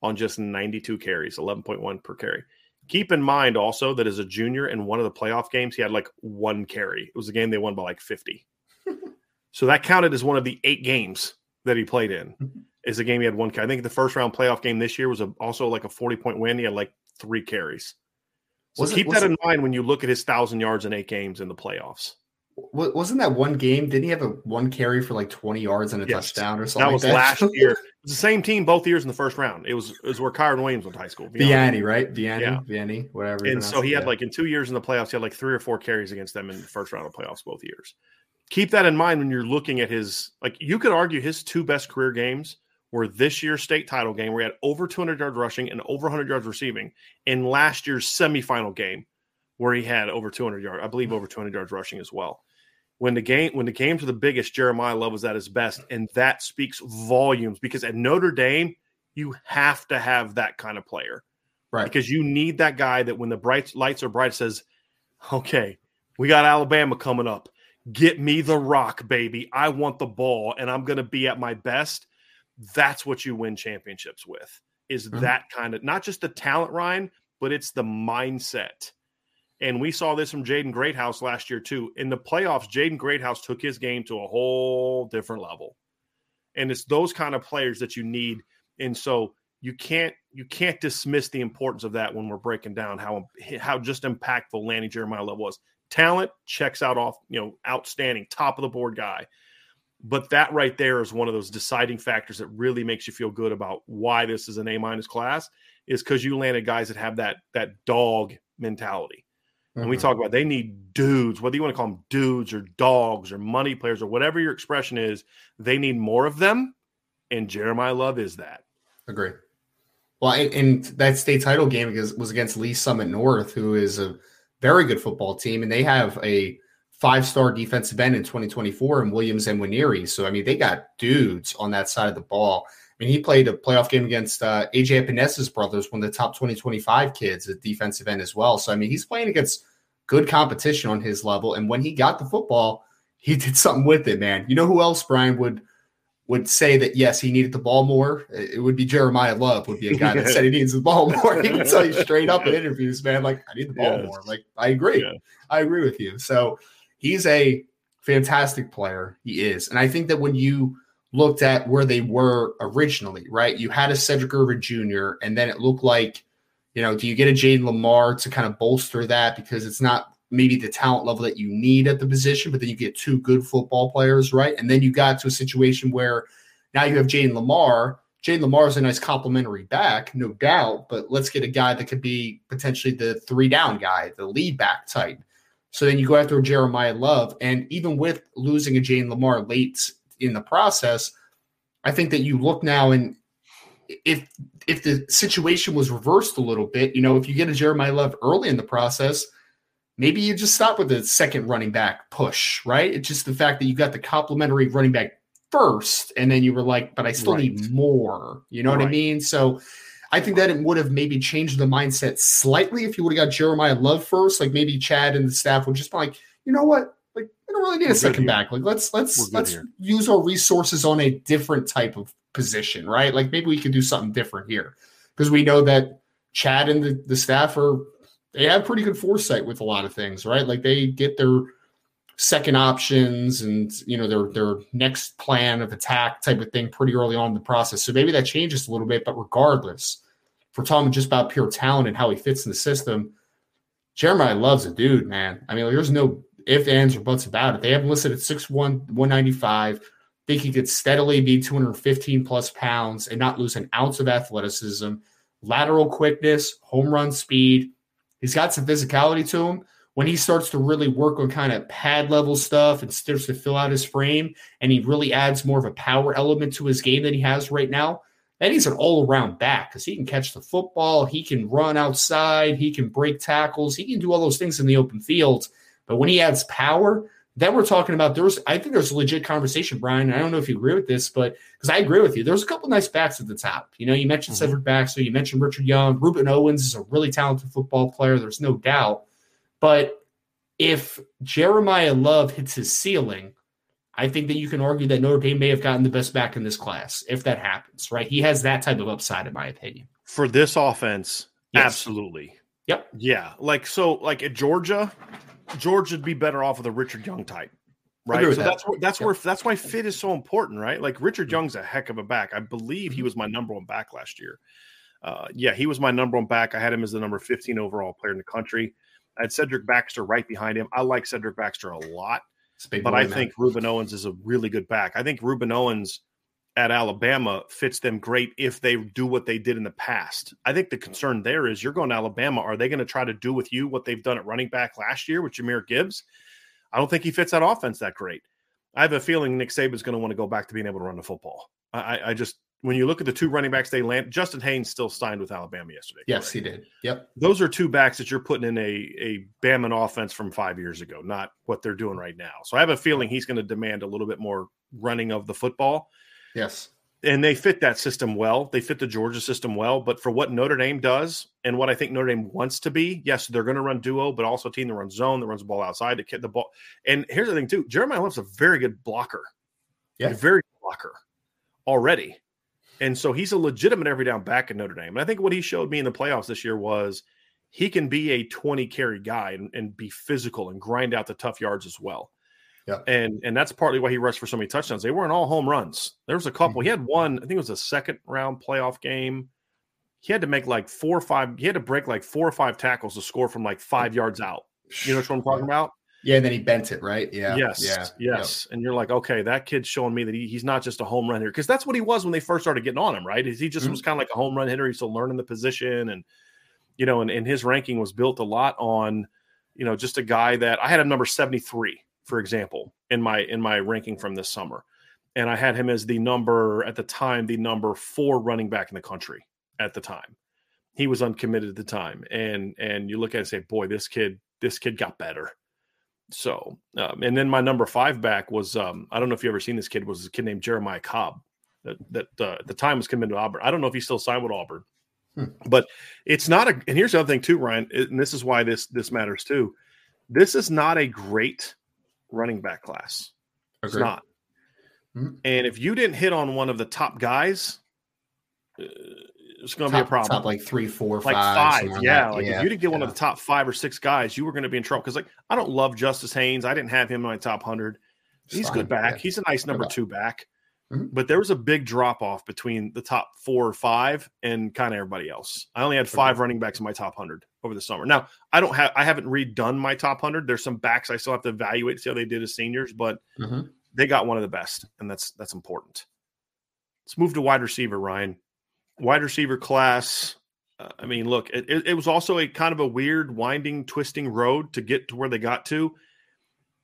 on just 92 carries, 11.1 per carry. Keep in mind also that as a junior in one of the playoff games, he had like one carry. It was a game they won by like 50. So that counted as one of the eight games that he played in. Mm-hmm. Is a game he had one. I think the first round playoff game this year was a, also like a forty point win. He had like three carries. So was keep it, that in it, mind when you look at his thousand yards in eight games in the playoffs. Wasn't that one game? Didn't he have a one carry for like twenty yards and a yes. touchdown or something? That was like that? last year. It was the same team both years in the first round. It was it was where Kyren Williams went to high school. Vianney, right? Vianney, yeah. Vianney, whatever. And so he had like in two years in the playoffs, he had like three or four carries against them in the first round of playoffs both years keep that in mind when you're looking at his like you could argue his two best career games were this year's state title game where he had over 200 yards rushing and over 100 yards receiving in last year's semifinal game where he had over 200 yards i believe over 200 yards rushing as well. When the game when the games are the biggest Jeremiyah Love was at his best and that speaks volumes because at notre dame you have to have that kind of player. Right. Because you need that guy that when the bright lights are bright says okay we got alabama coming up get me the rock, baby. I want the ball and I'm going to be at my best. That's what you win championships with is mm-hmm. that kind of not just the talent, Ryan, but it's the mindset. And we saw this from Jaden Greathouse last year, too. In the playoffs, Jaden Greathouse took his game to a whole different level. And it's those kind of players that you need. And so you can't you can't dismiss the importance of that when we're breaking down how how just impactful Lanny Jeremiyah was talent checks out off, you know, outstanding, top of the board guy. But that right there is one of those deciding factors that really makes you feel good about why this is an A minus class is because you landed guys that have that that dog mentality. Mm-hmm. And we mm-hmm. talk about they need dudes, whether you want to call them dudes or dogs or money players or whatever your expression is, they need more of them. And Jeremiyah Love is that. Agree. Well, and that state title game was against Lee Summit North, who is a very good football team, and they have a five-star defensive end in 2024 in Williams and Nwaneri. So I mean, they got dudes on that side of the ball. I mean, he played a playoff game against uh, AJ Epenesa's brothers, one of the top 2025 kids at defensive end as well. So I mean, he's playing against good competition on his level. And when he got the football, he did something with it, man. You know who else, Brian, would would say that yes, he needed the ball more. It would be Jeremiyah Love would be a guy that said he needs the ball more. He would tell you straight up in interviews, man, like I need the ball yes. more. Like I agree. Yeah. I agree with you. So he's a fantastic player. He is. And I think that when you looked at where they were originally, right? You had a Cedric Irvin Jr., and then it looked like, you know, do you get a Jayden Limar to kind of bolster that because it's not maybe the talent level that you need at the position, but then you get two good football players, right? And then you got to a situation where now you have Jayden Limar. Jayden Limar is a nice complementary back, no doubt, but let's get a guy that could be potentially the three down guy, the lead back type. So then you go after Jeremiyah Love. And even with losing a Jayden Limar late in the process, I think that you look now and if if the situation was reversed a little bit, you know, if you get a Jeremiyah Love early in the process – maybe you just stop with the second running back push, right? It's just the fact that you got the complimentary running back first, and then you were like, but I still right. need more. You know right. what I mean? So I think that it would have maybe changed the mindset slightly if you would have got Jeremiyah Love first. Like maybe Chad and the staff would just be like, you know what? Like, I don't really need we're a second back. Like, let's let's let's here. use our resources on a different type of position, right? Like maybe we can do something different here. Because we know that Chad and the, the staff are they have pretty good foresight with a lot of things, right? Like they get their second options and you know their their next plan of attack type of thing pretty early on in the process. So maybe that changes a little bit, but regardless, for talking just about pure talent and how he fits in the system, Jeremiyah loves a dude, man. I mean, there's no if, ands, or buts about it. They have him listed at 6'1, 195. Think he could steadily be 215 plus pounds and not lose an ounce of athleticism, lateral quickness, home run speed He's got some physicality to him. When he starts to really work on kind of pad level stuff and starts to fill out his frame, and he really adds more of a power element to his game than he has right now, then he's an all around back because he can catch the football, he can run outside, he can break tackles, he can do all those things in the open field. But when he adds power, then we're talking about there's I think there's a legit conversation, Brian. I don't know if you agree with this, but because I agree with you, there's a couple nice backs at the top. You know, you mentioned mm-hmm. Cedric Baxter, you mentioned Richard Young, Rueben Owens is a really talented football player. There's no doubt. But if Jeremiyah Love hits his ceiling, I think that you can argue that Notre Dame may have gotten the best back in this class if that happens, right? He has that type of upside, in my opinion. For this offense, yes. absolutely. Yep. Yeah. Like so, like at Georgia, George would be better off with a Richard Young type, right? So that. that's where that's where that's why fit is so important, right? Like Richard Young's a heck of a back. I believe he was my number one back last year. Uh, yeah, he was my number one back. I had him as the number 15 overall player in the country. I had Cedric Baxter right behind him. I like Cedric Baxter a lot, but I think Rueben Owens is a really good back. I think Rueben Owens at Alabama fits them great if they do what they did in the past. I think the concern there is you're going to Alabama. Are they going to try to do with you what they've done at running back last year with Jahmyr Gibbs? I don't think he fits that offense that great. I have a feeling Nick Saban's going to want to go back to being able to run the football. I, I just when you look at the two running backs they land, Justice Haynes still signed with Alabama yesterday. Yes, correct? he did. Yep. Those are two backs that you're putting in a a Bama offense from five years ago, not what they're doing right now. So I have a feeling he's going to demand a little bit more running of the football. Yes and they fit that system well. They fit the Georgia system well. But for what Notre Dame does and what I think Notre Dame wants to be, yes, they're going to run duo, but also a team that runs zone, that runs the ball outside to get the ball. And here's the thing, too Jeremiyah Love's a very good blocker. Yeah. very good blocker already. And so he's a legitimate every down back in Notre Dame. And I think what he showed me in the playoffs this year was he can be a 20 carry guy and, and be physical and grind out the tough yards as well. Yeah. And and that's partly why he rushed for so many touchdowns. They weren't all home runs. There was a couple. Mm-hmm. He had one, I think it was a second round playoff game. He had to make like four or five, he had to break like four or five tackles to score from like five yards out. You know what I'm talking about? Yeah, and then he bent it, right? Yeah. Yes. Yeah. Yes. Yep. And you're like, okay, that kid's showing me that he, he's not just a home run hitter. Because that's what he was when they first started getting on him, right? Is he just mm-hmm. was kind of like a home run hitter. He's still learning the position. And, you know, and, and his ranking was built a lot on, you know, just a guy that I had him number 73, for example, in my in my ranking from this summer. And I had him as the number at the time, the number four running back in the country at the time. He was uncommitted at the time. And and you look at it and say, boy, this kid, this kid got better so, um, and then my number five back was um, I don't know if you ever seen this kid was a kid named Jeremiah Cobb that that uh, at the time was committed to Auburn. I don't know if he's still signed with Auburn, hmm. but it's not a. And here's the other thing too, Ryan, and this is why this this matters too. This is not a great running back class. It's not. Hmm. And if you didn't hit on one of the top guys, uh, it's going to be a problem. Top like three, four, like five. five. Yeah. Like yeah. if you didn't get yeah. one of the top five or six guys, you were going to be in trouble. Because like I don't love Justice Haynes. I didn't have him in my top hundred. He's good back. Yeah. He's a nice number two back. Mm-hmm. But there was a big drop off between the top four or five and kind of everybody else. I only had five okay. running backs in my top hundred over the summer. Now I don't have I haven't redone my top hundred. There's some backs I still have to evaluate, to see how they did as seniors, but mm-hmm. they got one of the best, and that's that's important. Let's move to wide receiver, Ryan wide receiver class. Uh, I mean, look, it, it, was also a kind of a weird, winding, twisting road to get to where they got to.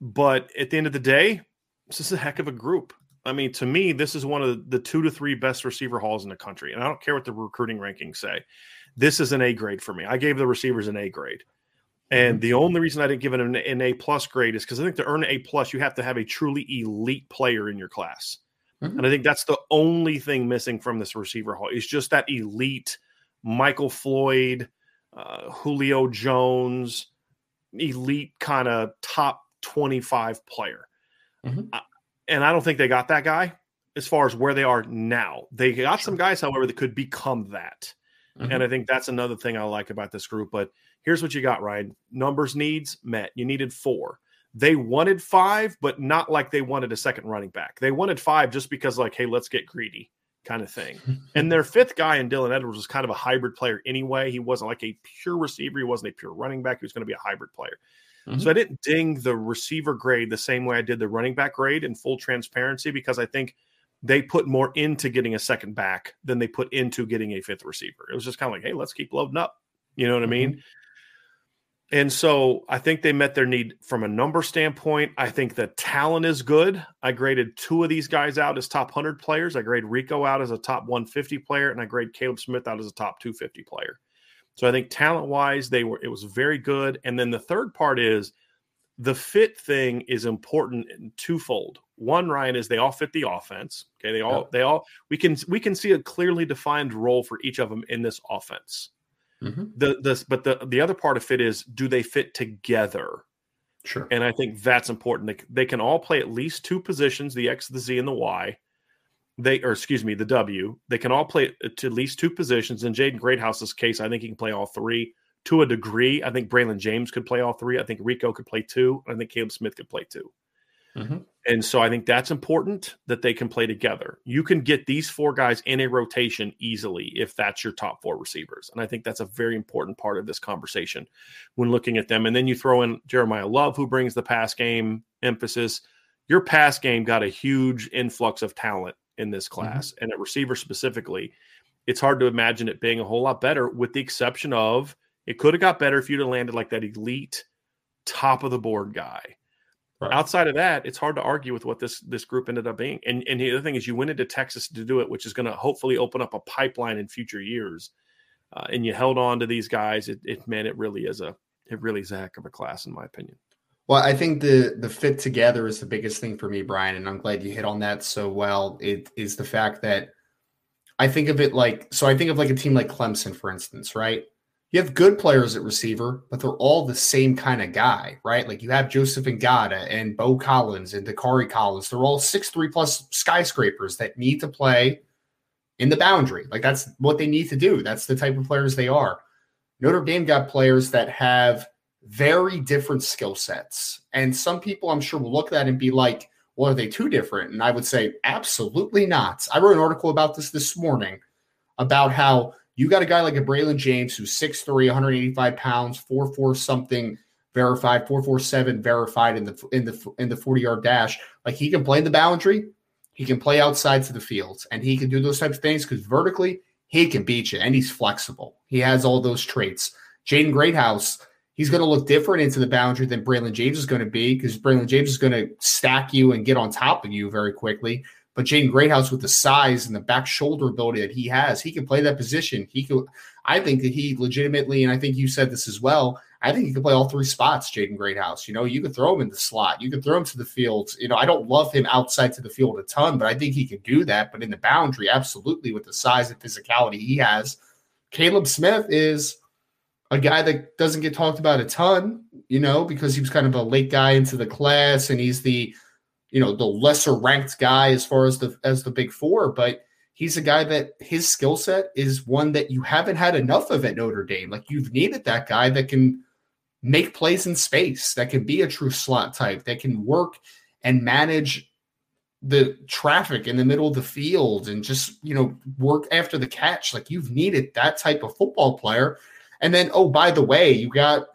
But at the end of the day, this is a heck of a group. I mean, to me, this is one of the two to three best receiver hauls in the country. And I don't care what the recruiting rankings say. This is an A grade for me. I gave the receivers an A grade. And mm-hmm. the only reason I didn't give it an, an A plus grade is because I think to earn an A plus, you have to have a truly elite player in your class. Mm-hmm. And I think that's the only thing missing from this receiver haul is just that elite Michael Floyd, uh, Julio Jones, elite kind of top 25 player. Mm-hmm. Uh, and I don't think they got that guy as far as where they are now. They got sure. some guys, however, that could become that. Mm-hmm. And I think that's another thing I like about this group. But here's what you got, Ryan. Numbers needs met. You needed four they wanted five, but not like they wanted a second running back. They wanted five just because, like, hey, let's get greedy kind of thing. and their fifth guy in Dylan Edwards was kind of a hybrid player anyway. He wasn't like a pure receiver, he wasn't a pure running back. He was going to be a hybrid player. Mm-hmm. So I didn't ding the receiver grade the same way I did the running back grade in full transparency because I think they put more into getting a second back than they put into getting a fifth receiver. It was just kind of like, hey, let's keep loading up. You know what I mean? Mm-hmm. And so I think they met their need from a number standpoint. I think the talent is good. I graded two of these guys out as top 100 players. I grade Rico out as a top 150 player, and I grade Caleb Smith out as a top 250 player. So I think talent wise, they were it was very good. And then the third part is the fit thing is important in twofold. One, Ryan, is they all fit the offense. Okay, they all they all we can we can see a clearly defined role for each of them in this offense. Mm-hmm. The this but the the other part of fit is do they fit together? Sure. And I think that's important. They, they can all play at least two positions, the X, the Z, and the Y. They or excuse me, the W. They can all play to at least two positions. In Jaden Greathouse's case, I think he can play all three to a degree. I think Braylon James could play all three. I think Rico could play two. I think Caleb Smith could play 2 mm-hmm. And so I think that's important that they can play together. You can get these four guys in a rotation easily if that's your top four receivers. And I think that's a very important part of this conversation when looking at them. And then you throw in Jeremiyah Love, who brings the pass game emphasis. Your pass game got a huge influx of talent in this mm-hmm. class mm-hmm. and at receiver specifically. It's hard to imagine it being a whole lot better, with the exception of it could have got better if you'd have landed like that elite top of the board guy Right. Outside of that, it's hard to argue with what this this group ended up being. And and the other thing is, you went into Texas to do it, which is going to hopefully open up a pipeline in future years. Uh, and you held on to these guys. It, it man, it really is a it really is a heck of a class, in my opinion. Well, I think the the fit together is the biggest thing for me, Brian, and I'm glad you hit on that so well. It is the fact that I think of it like so. I think of like a team like Clemson, for instance, right? you have good players at receiver, but they're all the same kind of guy, right? Like you have Joseph Ngata and Beaux Collins and Dacari Collins. They're all six three plus skyscrapers that need to play in the boundary. Like that's what they need to do. That's the type of players they are. Notre Dame got players that have very different skill sets. And some people I'm sure will look at that and be like, well, are they too different? And I would say, absolutely not. I wrote an article about this this morning about how you got a guy like a Braylon James who's 6'3, 185 pounds, 4'4 something, verified, 447 verified in the in the in the 40 yard dash. Like he can play in the boundary, he can play outside to the field, and he can do those types of things because vertically he can beat you and he's flexible. He has all those traits. Jaden Greathouse, he's going to look different into the boundary than Braylon James is going to be because Braylon James is going to stack you and get on top of you very quickly. But Jaden Greathouse, with the size and the back shoulder ability that he has, he can play that position. He could, I think that he legitimately, and I think you said this as well. I think he can play all three spots, Jaden Greathouse. You know, you could throw him in the slot, you could throw him to the field. You know, I don't love him outside to the field a ton, but I think he can do that. But in the boundary, absolutely, with the size and physicality he has. Caleb Smith is a guy that doesn't get talked about a ton, you know, because he was kind of a late guy into the class and he's the you know the lesser ranked guy as far as the as the big four, but he's a guy that his skill set is one that you haven't had enough of at Notre Dame. Like you've needed that guy that can make plays in space, that can be a true slot type, that can work and manage the traffic in the middle of the field and just you know work after the catch. Like you've needed that type of football player. And then oh by the way, you got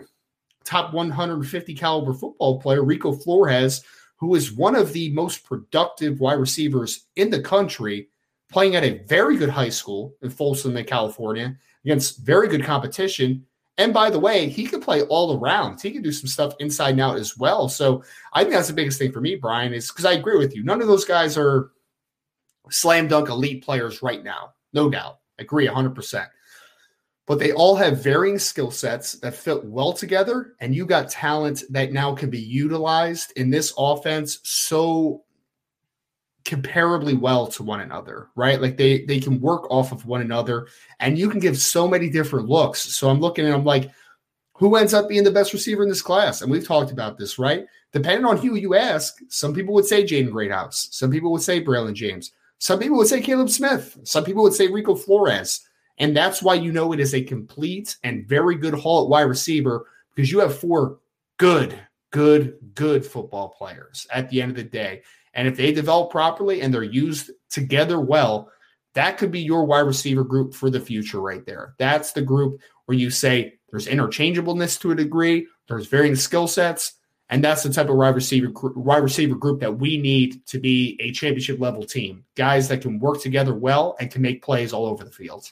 top 150 caliber football player Rico Flores who is one of the most productive wide receivers in the country, playing at a very good high school in Folsom, California, against very good competition. And by the way, he can play all around. He can do some stuff inside and out as well. So I think that's the biggest thing for me, Brian, is because I agree with you. None of those guys are slam dunk elite players right now. No doubt. I agree 100% but they all have varying skill sets that fit well together. And you got talent that now can be utilized in this offense so comparably well to one another, right? Like they they can work off of one another and you can give so many different looks. So I'm looking and I'm like, who ends up being the best receiver in this class? And we've talked about this, right? Depending on who you ask, some people would say Jaden Greathouse, some people would say Braylon James, some people would say Caleb Smith, some people would say Rico Flores. And that's why you know it is a complete and very good haul at wide receiver because you have four good, good, good football players at the end of the day. And if they develop properly and they're used together well, that could be your wide receiver group for the future right there. That's the group where you say there's interchangeableness to a degree, there's varying skill sets, and that's the type of wide receiver wide receiver group that we need to be a championship level team. Guys that can work together well and can make plays all over the field.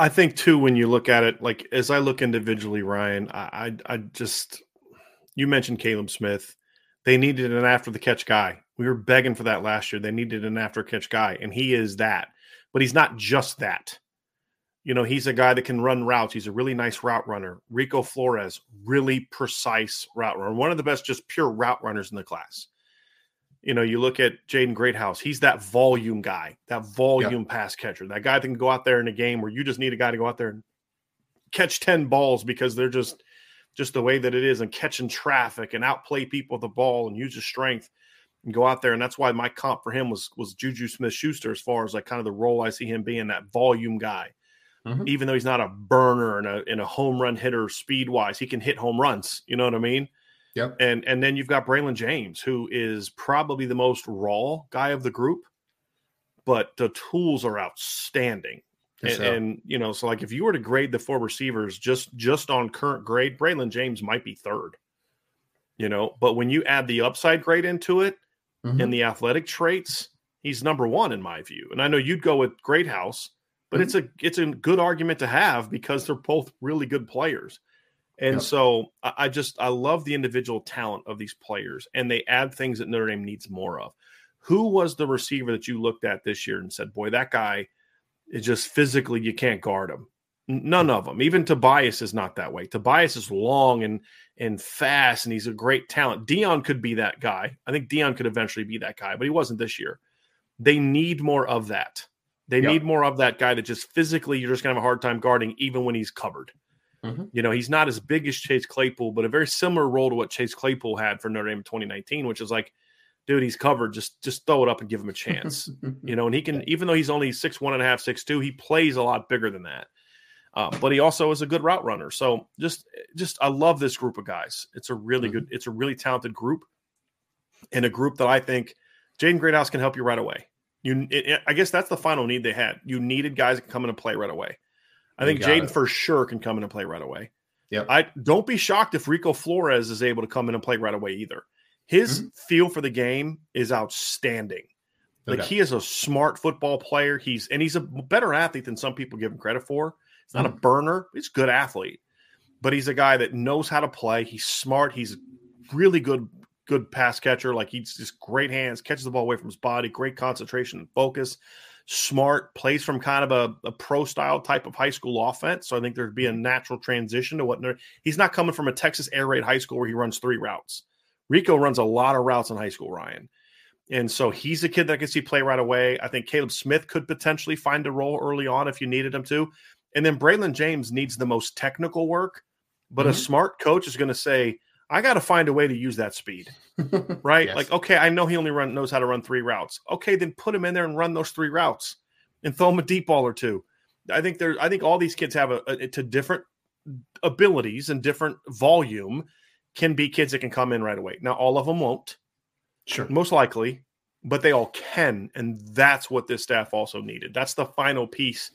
I think too when you look at it, like as I look individually, Ryan, I, I, I just you mentioned Caleb Smith. They needed an after the catch guy. We were begging for that last year. They needed an after catch guy, and he is that. But he's not just that. You know, he's a guy that can run routes. He's a really nice route runner. Rico Flores, really precise route runner. One of the best just pure route runners in the class. You know, you look at Jaden Greathouse, he's that volume guy, that volume pass catcher, that guy that can go out there in a game where you just need a guy to go out there and catch 10 balls because they're just just the way that it is and catching traffic and outplay people with the ball and use his strength and go out there. And that's why my comp for him was was Juju Smith Schuster as far as like kind of the role I see him being that volume guy. Mm-hmm. Even though he's not a burner and a in a home run hitter speed wise, he can hit home runs. You know what I mean? Yep. And and then you've got Braylon James, who is probably the most raw guy of the group, but the tools are outstanding. And, so. and, you know, so like if you were to grade the four receivers just just on current grade, Braylon James might be third. You know, but when you add the upside grade into it mm-hmm. and the athletic traits, he's number one in my view. And I know you'd go with Greathouse, but mm-hmm. it's a it's a good argument to have because they're both really good players. And yep. so I, just I love the individual talent of these players, and they add things that Notre Dame needs more of. Who was the receiver that you looked at this year and said, "Boy, that guy is just physically you can't guard him." None of them. Even Tobias is not that way. Tobias is long and and fast, and he's a great talent. Dion could be that guy. I think Dion could eventually be that guy, but he wasn't this year. They need more of that. They yep. need more of that guy that just physically you're just gonna have a hard time guarding, even when he's covered. Mm-hmm. You know, he's not as big as Chase Claypool, but a very similar role to what Chase Claypool had for Notre Dame in 2019, which is like, dude, he's covered. Just just throw it up and give him a chance. you know, and he can, even though he's only six one and a half, six two, he plays a lot bigger than that. Uh, but he also is a good route runner. So just just I love this group of guys. It's a really mm-hmm. good, it's a really talented group, and a group that I think Jaden Greathouse can help you right away. You, it, I guess that's the final need they had. You needed guys that can come in and play right away. I think Jaden for sure can come in and play right away. Yeah. I don't be shocked if Rico Flores is able to come in and play right away either. His mm-hmm. feel for the game is outstanding. Like okay. he is a smart football player. He's and he's a better athlete than some people give him credit for. He's not mm-hmm. a burner. He's a good athlete, but he's a guy that knows how to play. He's smart. He's really good, good pass catcher. Like he's just great hands, catches the ball away from his body, great concentration and focus smart, plays from kind of a, a, pro style type of high school offense. So I think there'd be a natural transition to what he's not coming from a Texas air raid high school where he runs three routes. Rico runs a lot of routes in high school, Ryan. And so he's a kid that I can see play right away. I think Caleb Smith could potentially find a role early on if you needed him to. And then Braylon James needs the most technical work, but mm-hmm. a smart coach is going to say, I got to find a way to use that speed, right? yes. Like, okay, I know he only run knows how to run three routes. Okay, then put him in there and run those three routes, and throw him a deep ball or two. I think there. I think all these kids have a, a to different abilities and different volume. Can be kids that can come in right away. Now, all of them won't, sure, most likely, but they all can, and that's what this staff also needed. That's the final piece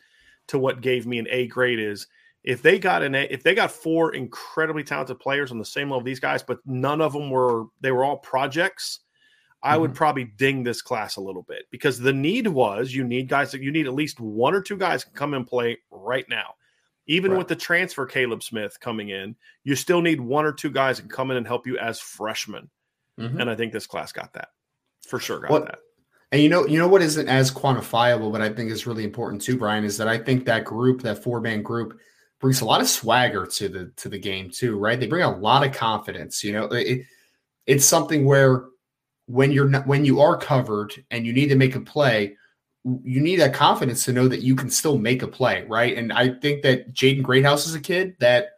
to what gave me an A grade is if they got an if they got four incredibly talented players on the same level these guys, but none of them were they were all projects, I mm-hmm. would probably ding this class a little bit because the need was you need guys that you need at least one or two guys can come and play right now. Even right. with the transfer Caleb Smith coming in, you still need one or two guys that can come in and help you as freshmen. Mm-hmm. And I think this class got that for sure. Got what, that. And you know, you know what isn't as quantifiable, but I think is really important too, Brian, is that I think that group, that four man group, brings a lot of swagger to the to the game too, right? They bring a lot of confidence. You know, it, it's something where when you're not, when you are covered and you need to make a play, you need that confidence to know that you can still make a play, right? And I think that Jaden Greathouse is a kid that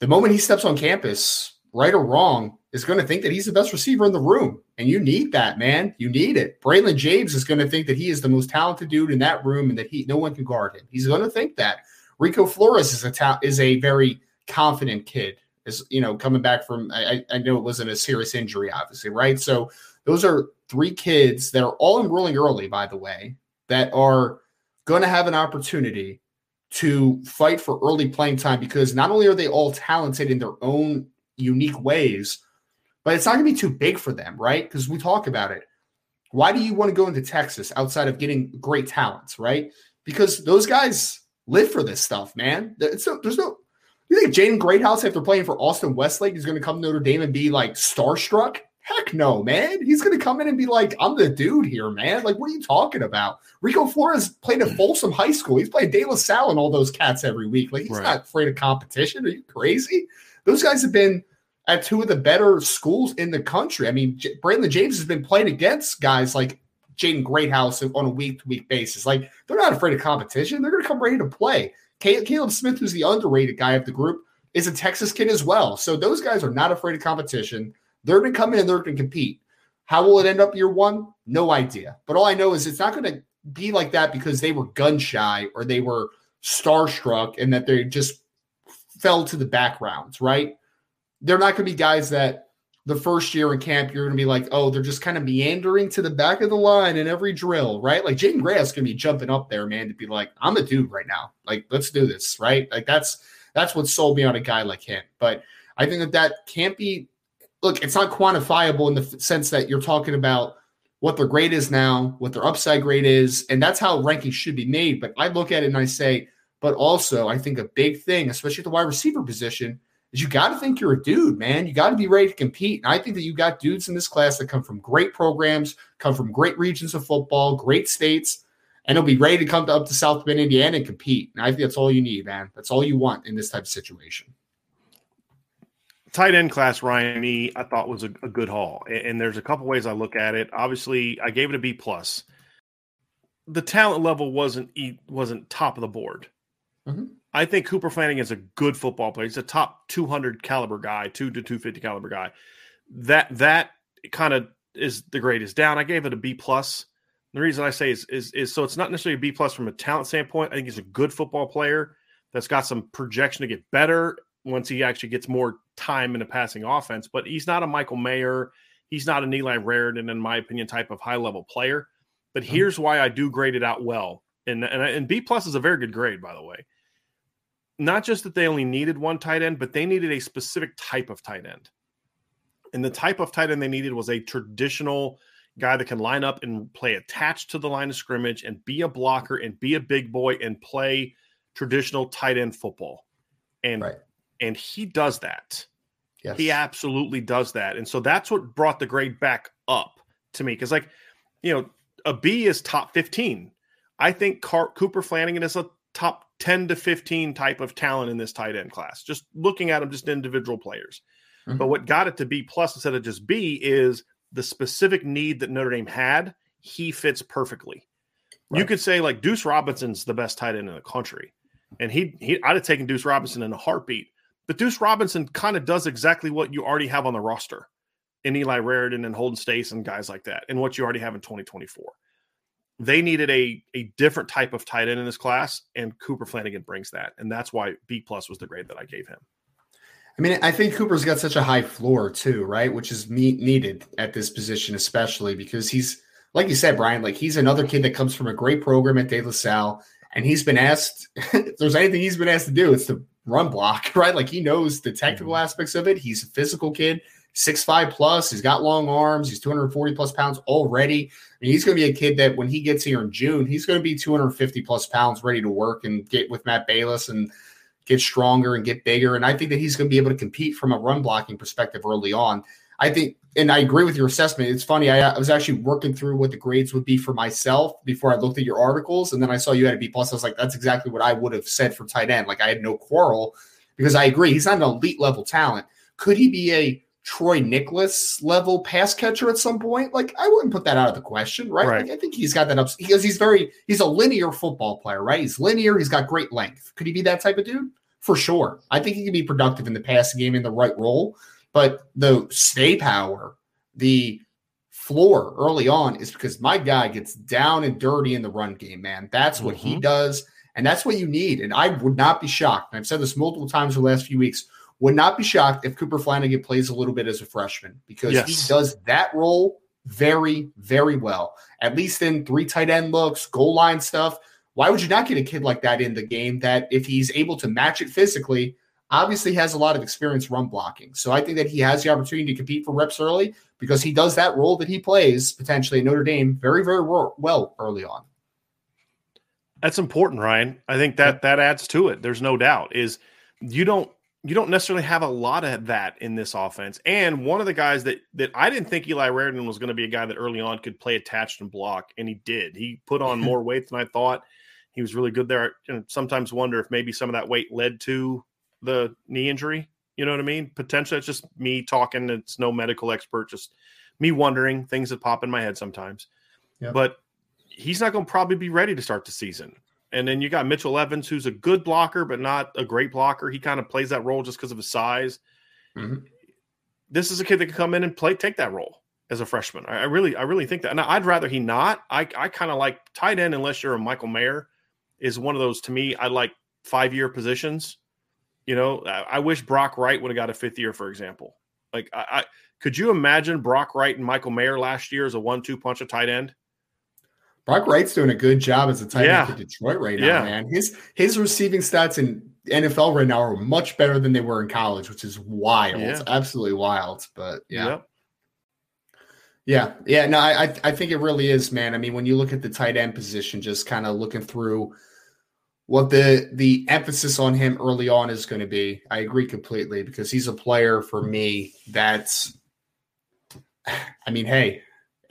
the moment he steps on campus, right or wrong, is going to think that he's the best receiver in the room. And you need that, man. You need it. Braylon James is going to think that he is the most talented dude in that room and that he no one can guard him. He's going to think that. Rico Flores is a ta- is a very confident kid. Is you know coming back from I, I know it wasn't a serious injury, obviously, right? So those are three kids that are all enrolling early, by the way, that are going to have an opportunity to fight for early playing time because not only are they all talented in their own unique ways, but it's not going to be too big for them, right? Because we talk about it. Why do you want to go into Texas outside of getting great talents, right? Because those guys live for this stuff, man. There's no, there's no you think Jaden Greathouse, after playing for Austin Westlake, is going to come to Notre Dame and be like starstruck? Heck no, man. He's going to come in and be like, I'm the dude here, man. Like, what are you talking about? Rico Flores played at Folsom High School. He's playing De La Salle and all those cats every week. Like, he's right. not afraid of competition. Are you crazy? Those guys have been at two of the better schools in the country. I mean, J- Braylon James has been playing against guys like Jaden Greathouse on a week to week basis. Like they're not afraid of competition. They're going to come ready to play. Caleb Smith, who's the underrated guy of the group, is a Texas kid as well. So those guys are not afraid of competition. They're going to come in and they're going to compete. How will it end up year one? No idea. But all I know is it's not going to be like that because they were gun shy or they were starstruck and that they just fell to the backgrounds, right? They're not going to be guys that the first year in camp, you're going to be like, oh, they're just kind of meandering to the back of the line in every drill, right? Like Jaden Gray is going to be jumping up there, man, to be like, I'm a dude right now. Like, let's do this, right? Like that's that's what sold me on a guy like him. But I think that that can't be. Look, it's not quantifiable in the sense that you're talking about what their grade is now, what their upside grade is, and that's how rankings should be made. But I look at it and I say, but also I think a big thing, especially at the wide receiver position, is you got to think you're a dude, man. You got to be ready to compete. And I think that you got dudes in this class that come from great programs, come from great regions of football, great states, and they'll be ready to come to, up to South Bend, Indiana and compete. And I think that's all you need, man. That's all you want in this type of situation. Tight end class, Ryan E, I thought was a, a good haul. And, and there's a couple ways I look at it. Obviously, I gave it a B plus. The talent level wasn't wasn't top of the board. Mm-hmm. I think Cooper Flanagan is a good football player. He's a top 200 caliber guy, two to 250 caliber guy. That that kind of is the grade is down. I gave it a B plus. The reason I say is, is is so it's not necessarily a B plus from a talent standpoint. I think he's a good football player that's got some projection to get better once he actually gets more time in a passing offense. But he's not a Michael Mayer. He's not an Eli Raridon, in my opinion, type of high level player. But mm-hmm. here's why I do grade it out well. And, and, and B plus is a very good grade, by the way. Not just that they only needed one tight end, but they needed a specific type of tight end. And the type of tight end they needed was a traditional guy that can line up and play attached to the line of scrimmage and be a blocker and be a big boy and play traditional tight end football. And right. and he does that. Yes. He absolutely does that. And so that's what brought the grade back up to me. Cause like, you know, a B is top 15. I think Car- Cooper Flanagan is a top 10 to 15 type of talent in this tight end class. Just looking at them, just individual players. Mm-hmm. But what got it to B plus instead of just B is the specific need that Notre Dame had. He fits perfectly. Right. You could say like Deuce Robinson's the best tight end in the country, and he he I'd have taken Deuce Robinson in a heartbeat. But Deuce Robinson kind of does exactly what you already have on the roster in Eli Raridon and Holden Staes and guys like that, and what you already have in 2024. They needed a a different type of tight end in this class, and Cooper Flanagan brings that, and that's why B plus was the grade that I gave him. I mean, I think Cooper's got such a high floor too, right? Which is needed at this position, especially because he's, like you said, Brian, like he's another kid that comes from a great program at De La Salle, and he's been asked, if there's anything he's been asked to do, it's to run block, right? Like he knows the technical mm-hmm. aspects of it. He's a physical kid, six five plus. He's got long arms. He's 240 plus pounds already. I mean, he's going to be a kid that when he gets here in June, he's going to be 250 plus pounds, ready to work and get with Matt Balis and get stronger and get bigger. And I think that he's going to be able to compete from a run blocking perspective early on. I think, and I agree with your assessment. It's funny. I, I, was actually working through what the grades would be for myself before I looked at your articles, and then I saw you had a B plus. I was like, that's exactly what I would have said for tight end. Like I had no quarrel because I agree he's not an elite level talent. Could he be a Troy Niklas level pass catcher at some point? Like I wouldn't put that out of the question, right? right. Like, I think he's got that up because he's very he's a linear football player, right? He's linear. He's got great length. Could he be that type of dude? For sure. I think he can be productive in the passing game in the right role. But the stay power, the floor early on is because my guy gets down and dirty in the run game, man. That's what mm-hmm. he does. And that's what you need. And I would not be shocked. I've said this multiple times in the last few weeks. Would not be shocked if Cooper Flanagan plays a little bit as a freshman because yes. he does that role very, very well. At least in three tight end looks, goal line stuff. Why would you not get a kid like that in the game that if he's able to match it physically, obviously has a lot of experience run blocking. So I think that he has the opportunity to compete for reps early because he does that role that he plays potentially at Notre Dame very, very well early on. That's important, Ryan. I think that that adds to it. There's no doubt. Is you don't you don't necessarily have a lot of that in this offense. And one of the guys that that I didn't think Eli Raridon was going to be a guy that early on could play attached and block, and he did. He put on more weight than I thought. He was really good there. And sometimes wonder if maybe some of that weight led to the knee injury. You know what I mean? Potentially, it's just me talking. It's no medical expert, just me wondering things that pop in my head sometimes. Yep. But he's not going to probably be ready to start the season. And then you got Mitchell Evans, who's a good blocker, but not a great blocker. He kind of plays that role just because of his size. Mm-hmm. This is a kid that can come in and play, take that role as a freshman. I, I really, I really think that. And I'd rather he not. I, I kind of like tight end, unless you're a Michael Mayer, is one of those to me. I like five year positions. You know, I, I wish Brock Wright would have got a fifth year, for example. Like, I, I could you imagine Brock Wright and Michael Mayer last year as a one two punch of tight end? Brock Wright's doing a good job as a tight yeah. end for Detroit right now, yeah. man. His his receiving stats in NFL right now are much better than they were in college, which is wild. Yeah. Absolutely wild. But yeah. Yeah, yeah, no, I I think it really is, man. I mean, when you look at the tight end position, just kind of looking through what the the emphasis on him early on is going to be, I agree completely because he's a player for me that's. I mean, hey,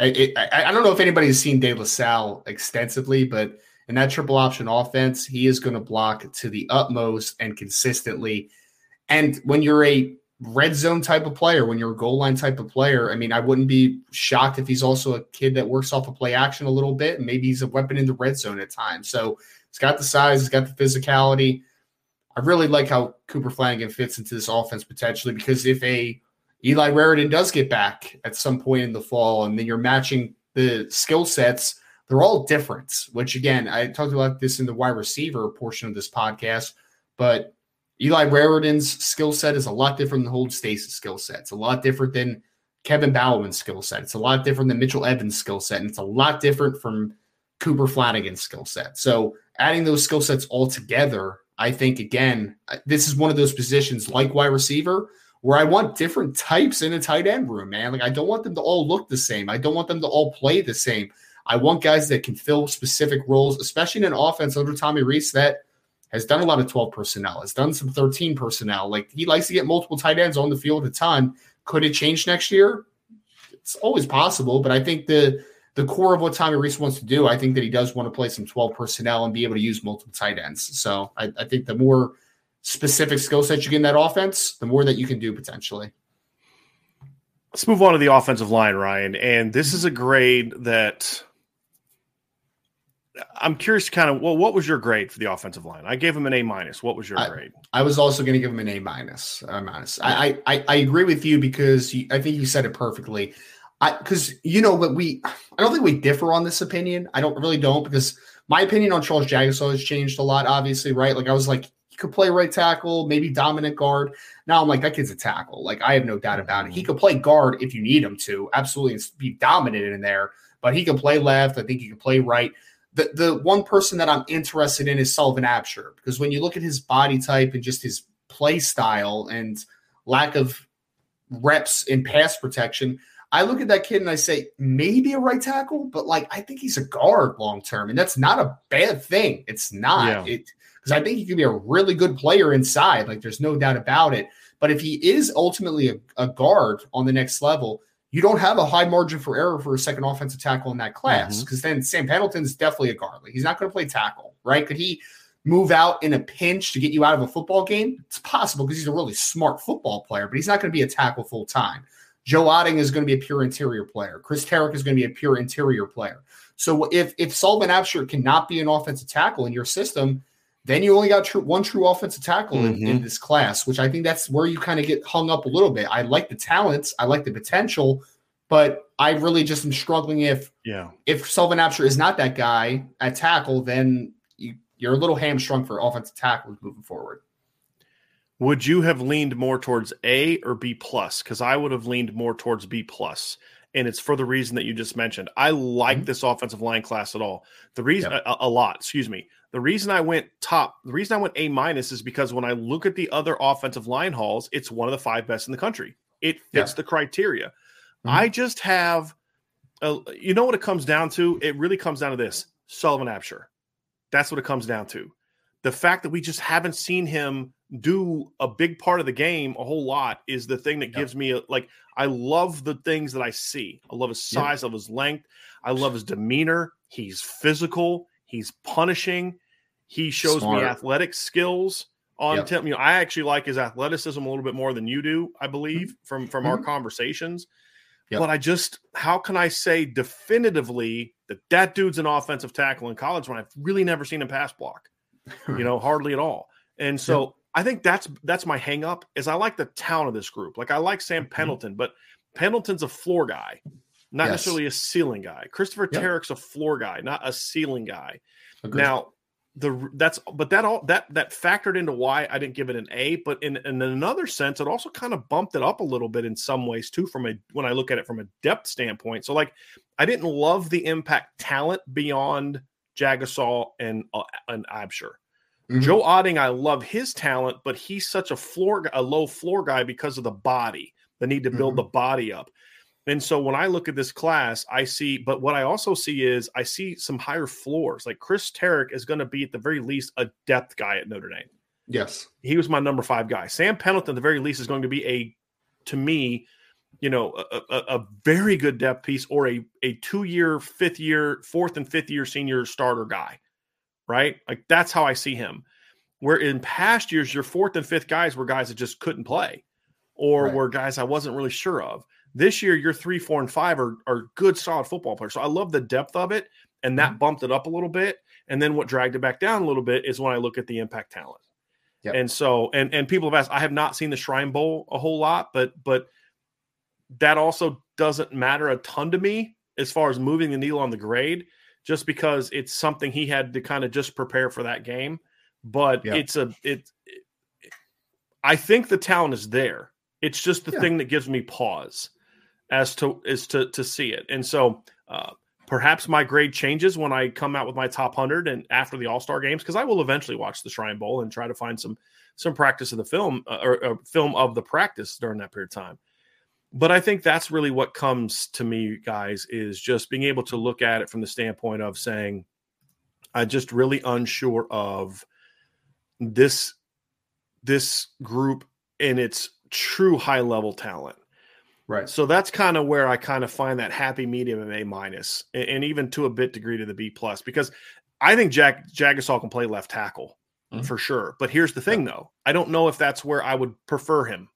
I, I, I don't know if anybody's seen De La Salle extensively, but in that triple option offense, he is going to block to the utmost and consistently. And when you're a red zone type of player, when you're a goal line type of player, I mean, I wouldn't be shocked if he's also a kid that works off of play action a little bit. And maybe he's a weapon in the red zone at times. So he's got the size, he's got the physicality. I really like how Cooper Flanagan fits into this offense potentially because if a Eli Raridon does get back at some point in the fall, and then you're matching the skill sets, they're all different. Which again, I talked about this in the wide receiver portion of this podcast, but Eli Raridon's skill set is a lot different than Hold Staes's skill set. It's a lot different than Kevin Bauman's skill set. It's a lot different than Mitchell Evans' skill set. And it's a lot different from Cooper Flanagan's skill set. So adding those skill sets all together, I think, again, this is one of those positions like wide receiver where I want different types in a tight end room, man. Like I don't want them to all look the same. I don't want them to all play the same. I want guys that can fill specific roles, especially in an offense under Tommy Rees that – has done a lot of 12 personnel, has done some 13 personnel. Like he likes to get multiple tight ends on the field a ton. Could it change next year? It's always possible, but I think the the core of what Tommy Rees wants to do, I think that he does want to play some 12 personnel and be able to use multiple tight ends. So I, I think the more specific skill set you get in that offense, the more that you can do potentially. Let's move on to the offensive line, Ryan. And this is a grade that I'm curious, kind of, well, what was your grade for the offensive line? I gave him an A minus. What was your I, grade? I was also going to give him an A minus. I'm honest. I, I I agree with you because you, I think you said it perfectly. I because you know what we I don't think we differ on this opinion. I don't really don't because my opinion on Charles Jagusah has changed a lot. Obviously, right? Like I was like he could play right tackle, maybe dominant guard. Now I'm like that kid's a tackle. Like I have no doubt about it. He mm-hmm. could play guard if you need him to, absolutely, and be dominant in there. But he can play left. I think he can play right the the one person that I'm interested in is Sullivan Absher because when you look at his body type and just his play style and lack of reps in pass protection, I look at that kid and I say maybe a right tackle, but like I think he's a guard long term, and that's not a bad thing. It's not yeah. it because I think he could be a really good player inside. Like there's no doubt about it. But if he is ultimately a, a guard on the next level, you don't have a high margin for error for a second offensive tackle in that class because mm-hmm. then Sam Pendleton's definitely a guard. Like he's not going to play tackle, right? Could he move out in a pinch to get you out of a football game? It's possible because he's a really smart football player, but he's not going to be a tackle full time. Joe Otting is going to be a pure interior player. Chris Terek is going to be a pure interior player. So if if Sullivan Absher cannot be an offensive tackle in your system, then you only got true, one true offensive tackle mm-hmm. in, in, mm-hmm. this class, which I think that's where you kind of get hung up a little bit. I like the talents, I like the potential, but I really just am struggling if yeah if Sullivan Absher is not that guy at tackle, then you, you're a little hamstrung for offensive tackles moving forward. Would you have leaned more towards A or B plus? Because I would have leaned more towards B plus and it's for the reason that you just mentioned. I like mm-hmm. this offensive line class at all. The reason yep. a, a, lot, excuse me. The reason I went top, the reason I went A minus is because when I look at the other offensive line hauls, it's one of the five best in the country. It fits yeah. the criteria. Mm-hmm. I just have, a, you know what it comes down to? It really comes down to this: Sullivan Absher. That's what it comes down to. The fact that we just haven't seen him do a big part of the game a whole lot is the thing that gives me a, like I love the things that I see. I love his size, I love his length, I love his demeanor. He's physical, he's punishing, he shows Smart. me athletic skills on yep. You know, I actually like his athleticism a little bit more than you do, I believe, mm-hmm. from from mm-hmm. our conversations. Yep. But I just, how can I say definitively that that dude's an offensive tackle in college when I've really never seen him pass block? you know, hardly at all. And so yep. I think that's that's my hang up is I like the talent of this group. Like I like Sam mm-hmm. Pendleton, but Pendleton's a floor guy, not yes. necessarily a ceiling guy. Christopher yep. Terek's a floor guy, not a ceiling guy. Agreed. Now the that's but that all that that factored into why I didn't give it an A, but in, in another sense, it also kind of bumped it up a little bit in some ways too, from a when I look at it from a depth standpoint. So like I didn't love the impact talent beyond Jagusah and uh, and Absher. Mm-hmm. Joe Otting, I love his talent, but he's such a floor, a low floor guy because of the body, the need to build mm-hmm. the body up. And so when I look at this class, I see, but what I also see is I see some higher floors. Like Chris Terek is going to be at the very least a depth guy at Notre Dame. Yes. He was my number five guy. Sam Pendleton, at the very least, is going to be a, to me, you know, a, a, a very good depth piece or a, a two year, fifth year, fourth and fifth year senior starter guy, right? Like that's how I see him. Where in past years, your fourth and fifth guys were guys that just couldn't play or right. were guys I wasn't really sure of. This year, your three, four, and five are, are good, solid football players. So I love the depth of it, and that mm-hmm. bumped it up a little bit. And then what dragged it back down a little bit is when I look at the impact talent. Yep. And so, and and people have asked, I have not seen the Shrine Bowl a whole lot, but but that also doesn't matter a ton to me as far as moving the needle on the grade, just because it's something he had to kind of just prepare for that game. But yep. it's a it, it, I think the talent is there. It's just the yeah. thing that gives me pause as to is to to see it. And so uh, perhaps my grade changes when I come out with my top hundred and after the All Star games because I will eventually watch the Shrine Bowl and try to find some some practice of the film uh, or, or film of the practice during that period of time. But I think that's really what comes to me, guys, is just being able to look at it from the standpoint of saying, I'm just really unsure of this this group and its true high level talent. Right. So that's kind of where I kind of find that happy medium of A minus, and, even to a bit degree to the B plus, because I think Jack Jagusah can play left tackle mm-hmm. for sure. But here's the thing, though, I don't know if that's where I would prefer him.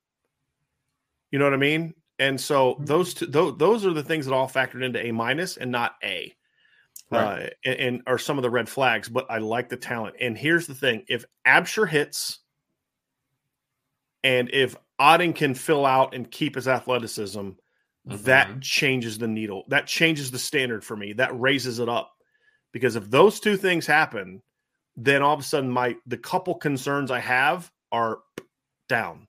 You know what I mean? And so mm-hmm. those two, those, those are the things that all factored into A minus and not A. Right. Uh, and, and are some of the red flags, but I like the talent. And here's the thing: if Absher hits, and if Otting can fill out and keep his athleticism, mm-hmm. that changes the needle. That changes the standard for me. That raises it up. Because if those two things happen, then all of a sudden my the couple concerns I have are down.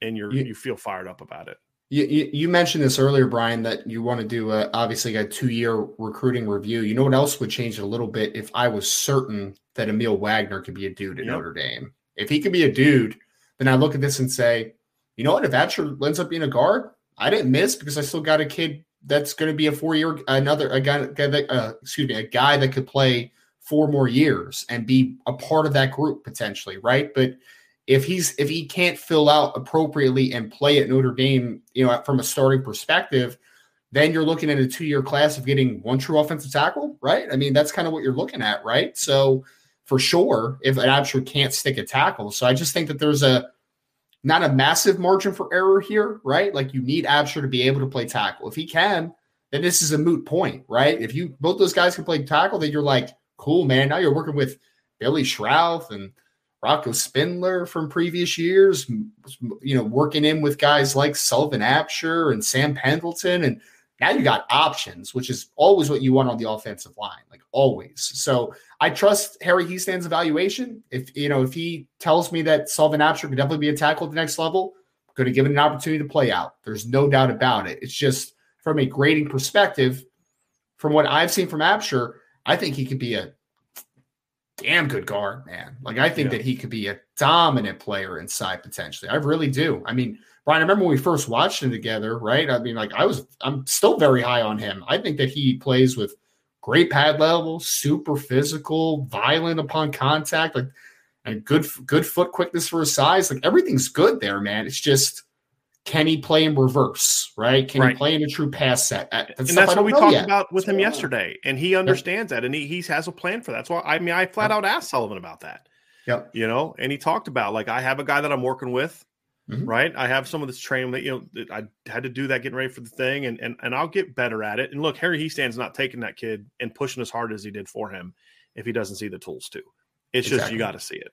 And you're you, you feel fired up about it. You, you, mentioned this earlier, Brian, that you want to do a, obviously a two year recruiting review. You know what else would change a little bit if I was certain that Aamil Wagner could be a dude at yep. Notre Dame. If he could be a dude, then I look at this and say, you know what? If Absher ends up being a guard, I didn't miss because I still got a kid that's going to be a four year another a guy, guy that uh, excuse me a guy that could play four more years and be a part of that group potentially, right? But if he's if he can't fill out appropriately and play at Notre Dame, you know, from a starting perspective, then you're looking at a two year class of getting one true offensive tackle, right? I mean, that's kind of what you're looking at, right? So for sure, if an Absher can't stick a tackle, so I just think that there's a not a massive margin for error here, right? Like you need Absher to be able to play tackle. If he can, then this is a moot point, right? If you both those guys can play tackle, then you're like, cool, man. Now you're working with Billy Schrauth and Rocco Spindler from previous years, you know, working in with guys like Sullivan Absher and Sam Pendleton. And now you got options, which is always what you want on the offensive line, like always. So I trust Harry Hiestand's evaluation. If you know, if he tells me that Sullivan Absher could definitely be a tackle at the next level, I'm going to give it an opportunity to play out. There's no doubt about it. It's just from a grading perspective, from what I've seen from Absher, I think he could be a damn good guard, man. Like I think yeah. that he could be a dominant player inside potentially. I really do. I mean, Brian, I remember when we first watched him together, right? I mean, like I was, I'm still very high on him. I think that he plays with great pad level, super physical, violent upon contact, like and good, good foot quickness for his size. Like everything's good there, man. It's just can he play in reverse, right? Can right. he play in a true pass set? That's and that's what we talked yet. about with him yesterday, and he understands that, and he, he has a plan for that. That's why I mean, I flat out asked Sullivan about that. Yep. You know, and he talked about like I have a guy that I'm working with Mm-hmm. Right. I have some of this training that, you know, I had to do that getting ready for the thing and, and, and I'll get better at it. And look, Harry Hiestand's not taking that kid and pushing as hard as he did for him if he doesn't see the tools too. It's exactly. just, you got to see it.